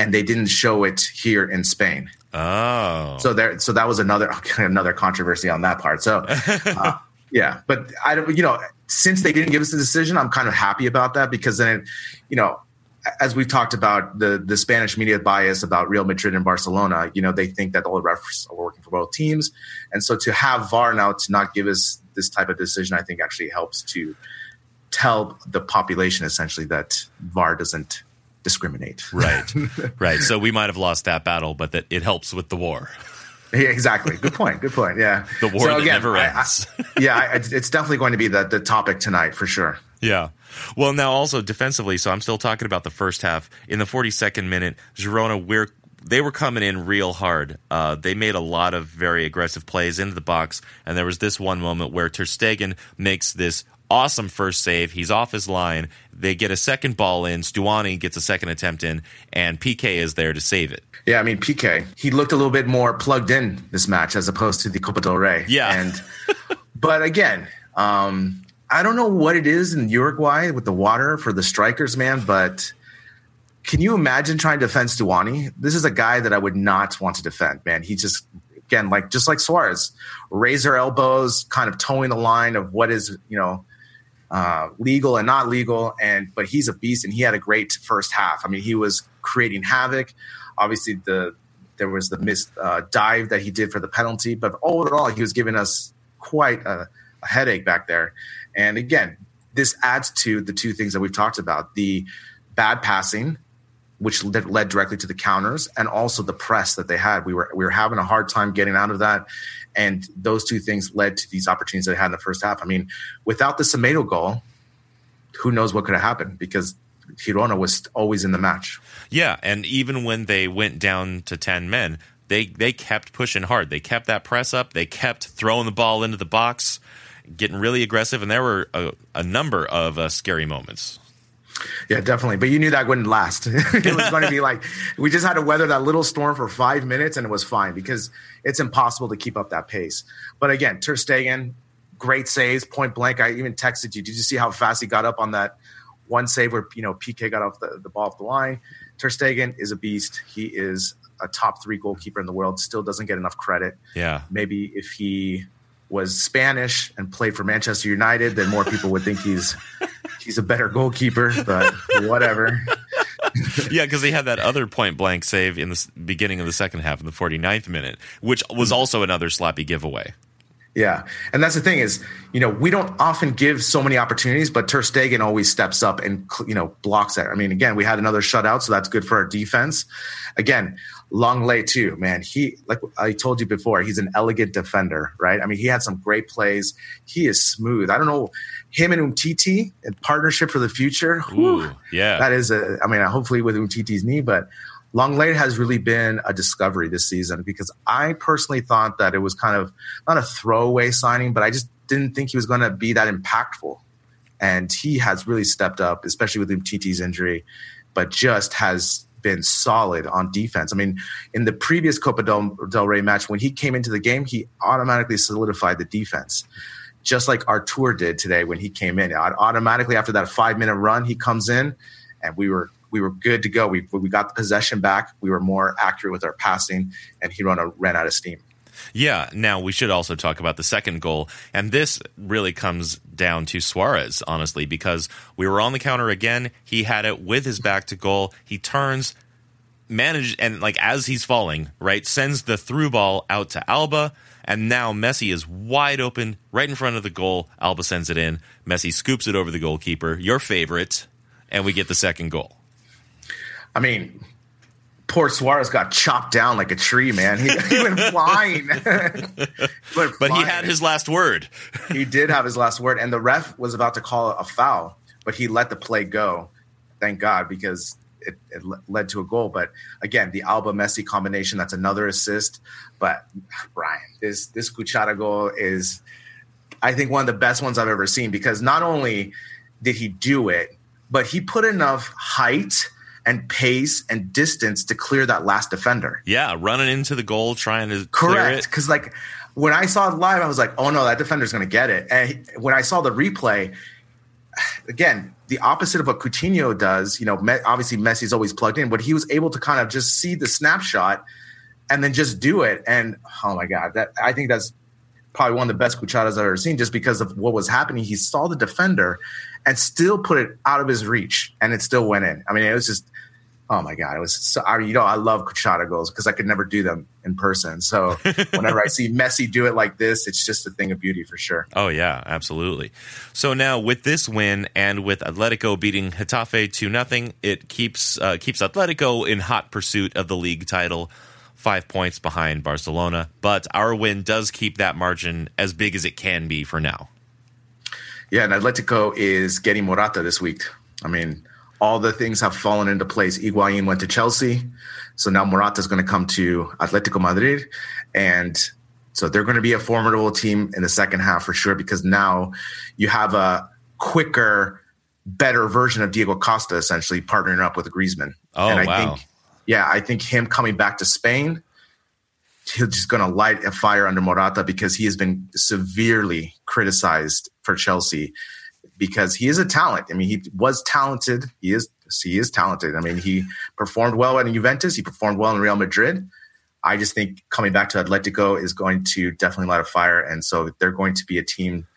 and they didn't show it here in Spain. Oh, So there, so that was another (laughs) another controversy on that part. So, (laughs) uh, yeah, but I don't, you know, since they didn't give us the decision, I'm kind of happy about that because then, it, you know, as we've talked about the the Spanish media bias about Real Madrid and Barcelona, you know, they think that all the refs are working for both teams, and so to have VAR now to not give us this type of decision, I think actually helps to tell the population essentially that VAR doesn't discriminate. right, (laughs) right. So we might have lost that battle, but that it helps with the war. Yeah, exactly. Good point. Good point. Yeah. The war So again, never I- I- ends. (laughs) yeah, I, it's definitely going to be the, the topic tonight for sure. Yeah. Well, now also defensively, so I'm still talking about the first half. In the 42nd minute, Girona, we're they were coming in real hard. Uh, they made a lot of very aggressive plays into the box, and there was this one moment where Ter Stegen makes this awesome first save. He's off his line. They get a second ball in. Stuani gets a second attempt in, and PK is there to save it. Yeah, I mean PK, he looked a little bit more plugged in this match as opposed to the Copa del Rey. Yeah. and but again, um, I don't know what it is in Uruguay with the water for the strikers, man. But can you imagine trying to defend Stuani? This is a guy that I would not want to defend, man. He just again, like just like Suarez, raise their elbows, kind of towing the line of what is you know uh, legal and not legal. And but he's a beast, and he had a great first half. I mean, he was creating havoc. Obviously, the there was the missed uh, dive that he did for the penalty, but overall, he was giving us quite a, a headache back there. And again, this adds to the two things that we've talked about: the bad passing, which led, directly to the counters, and also the press that they had. We were we were having a hard time getting out of that, and those two things led to these opportunities they had in the first half. I mean, without the Semedo goal, who knows what could have happened because Girona was always in the match. Yeah, and even when they went down to 10 men, they they kept pushing hard. They kept that press up. They kept throwing the ball into the box, getting really aggressive, and there were a, a number of uh, scary moments. Yeah, definitely. But you knew that wouldn't last. (laughs) it was going to be (laughs) like we just had to weather that little storm for five minutes, and it was fine because it's impossible to keep up that pace. But again, Ter Stegen, great saves, point blank. I even texted you. Did you see how fast he got up on that one save where you know PK got off the, the ball off the line? Ter Stegen is a beast. He is a top three goalkeeper in the world. Still doesn't get enough credit. Yeah. Maybe if he was Spanish and played for Manchester United, then more people would think he's he's a better goalkeeper. But whatever. (laughs) yeah, because they had that other point blank save in the beginning of the second half in the 49th minute, which was mm. also another sloppy giveaway. Yeah, and that's the thing is, you know, we don't often give so many opportunities, but Ter Stegen always steps up and you know blocks that. I mean, again, we had another shutout, so that's good for our defense. Again, Lenglet too, man. He like I told you before, he's an elegant defender, right? I mean, he had some great plays. He is smooth. I don't know him and Umtiti in partnership for the future. whew, yeah. that is a. I mean, hopefully with Umtiti's knee, but Long Lenglet has really been a discovery this season because I personally thought that it was kind of not a throwaway signing, but I just didn't think he was going to be that impactful. And he has really stepped up, especially with Umtiti's injury, but just has been solid on defense. I mean, in the previous Copa del, del Rey match, when he came into the game, he automatically solidified the defense just like Arthur did today when he came in. Automatically after that five minute run, he comes in, and we were we were good to go. We we got the possession back. We were more accurate with our passing, and he ran a, ran out of steam. Yeah. Now we should also talk about the second goal, and this really comes down to Suarez, honestly, because we were on the counter again. He had it with his back to goal. He turns, managed, and like as he's falling, right, sends the through ball out to Alba, and now Messi is wide open right in front of the goal. Alba sends it in. Messi scoops it over the goalkeeper, your favorite, and we get the second goal. I mean, poor Suarez got chopped down like a tree, man. He, he went (laughs) flying. (laughs) He went But he had his last word. he did have his last word, and the ref was about to call a foul, but he let the play go. Thank God, because it, it led to a goal. But again, the Alba Messi combination, that's another assist. But Brian, this this Cuchara goal is, I think, one of the best ones I've ever seen because not only did he do it, but he put enough height and pace and distance to clear that last defender. Yeah, running into the goal, trying to Correct. Because like when I saw it live, I was like, oh no, that defender's going to get it. And when I saw the replay, again, the opposite of what Coutinho does. You know, obviously Messi's always plugged in, but he was able to kind of just see the snapshot and then just do it. And oh my god, that I think that's probably one of the best Cucharas I've ever seen, just because of what was happening. He saw the defender and still put it out of his reach, and it still went in. I mean, it was just oh my god, it was so. I, you know, I love Cuchara goals because I could never do them in person. So (laughs) whenever I see Messi do it like this, it's just a thing of beauty for sure. Oh yeah, absolutely. So now with this win and with Atletico beating Getafe to nothing, it keeps uh, keeps Atletico in hot pursuit of the league title. Five points behind Barcelona, but our win does keep that margin as big as it can be for now. Yeah, and Atletico is getting Morata this week. I mean, all the things have fallen into place. Higuaín went to Chelsea, so now Morata is going to come to Atletico Madrid, and so they're going to be a formidable team in the second half for sure. Because now you have a quicker, better version of Diego Costa essentially partnering up with Griezmann. Oh and I wow! Think, yeah, I think him coming back to Spain, he's just going to light a fire under Morata because he has been severely criticized for Chelsea because he is a talent. I mean, he was talented. He is he is talented. I mean, he performed well at Juventus. He performed well in Real Madrid. I just think coming back to Atletico is going to definitely light a fire, and so they're going to be a team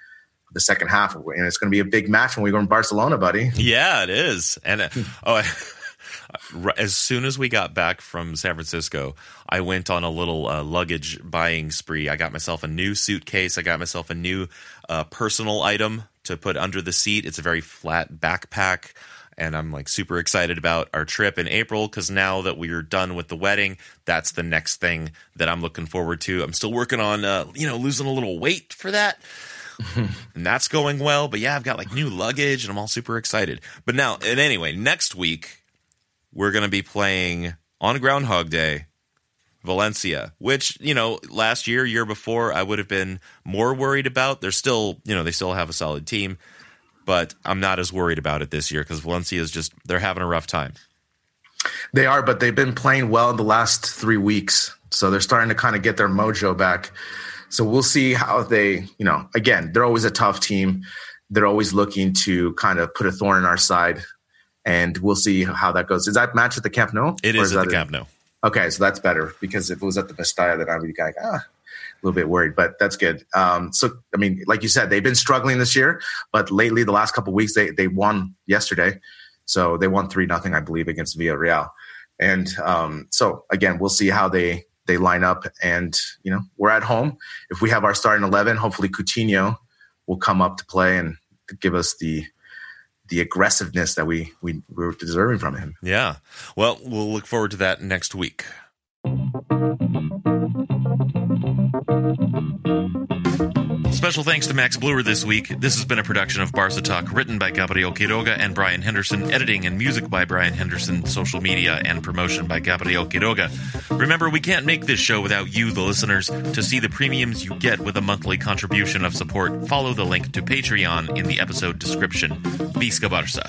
the second half, and it's going to be a big match when we go in Barcelona, buddy. Yeah, it is. And uh, oh, (laughs) as soon as we got back from San Francisco, I went on a little uh, luggage buying spree. I got myself a new suitcase. I got myself a new uh, personal item to put under the seat. It's a very flat backpack. And I'm like super excited about our trip in April because now that we're done with the wedding, that's the next thing that I'm looking forward to. I'm still working on, uh, you know, losing a little weight for that. (laughs) and that's going well. But yeah, I've got like new luggage and I'm all super excited. But now, and anyway, next week, we're going to be playing on Groundhog Day Valencia, which, you know, last year, year before, I would have been more worried about. They're still, you know, they still have a solid team, but I'm not as worried about it this year because Valencia is just, they're having a rough time. They are, but they've been playing well in the last three weeks. So they're starting to kind of get their mojo back. So we'll see how they, you know, again, they're always a tough team. They're always looking to kind of put a thorn in our side. And we'll see how that goes. Is that match at the Camp Nou? It is, is at the Camp Nou. Okay, so that's better because if it was at the Mestalla, then I'd be like, ah, a little bit worried, but that's good. Um, so, I mean, like you said, they've been struggling this year, but lately, the last couple weeks, they they won yesterday, so they won three nothing, I believe, against Villarreal, and um, so again, we'll see how they they line up, and you know, we're at home. If we have our starting eleven, hopefully Coutinho will come up to play and give us the the aggressiveness that we, we, we were deserving from him. Yeah. Well, we'll look forward to that next week. Special thanks to Max Bluer this week. This has been a production of BARCATALK, written by Gabriel Quiroga and Brian Henderson, editing and music by Brian Henderson, social media and promotion by Gabriel Quiroga. Remember, we can't make this show without you, the listeners. To see the premiums you get with a monthly contribution of support, follow the link to Patreon in the episode description. Visca Barca.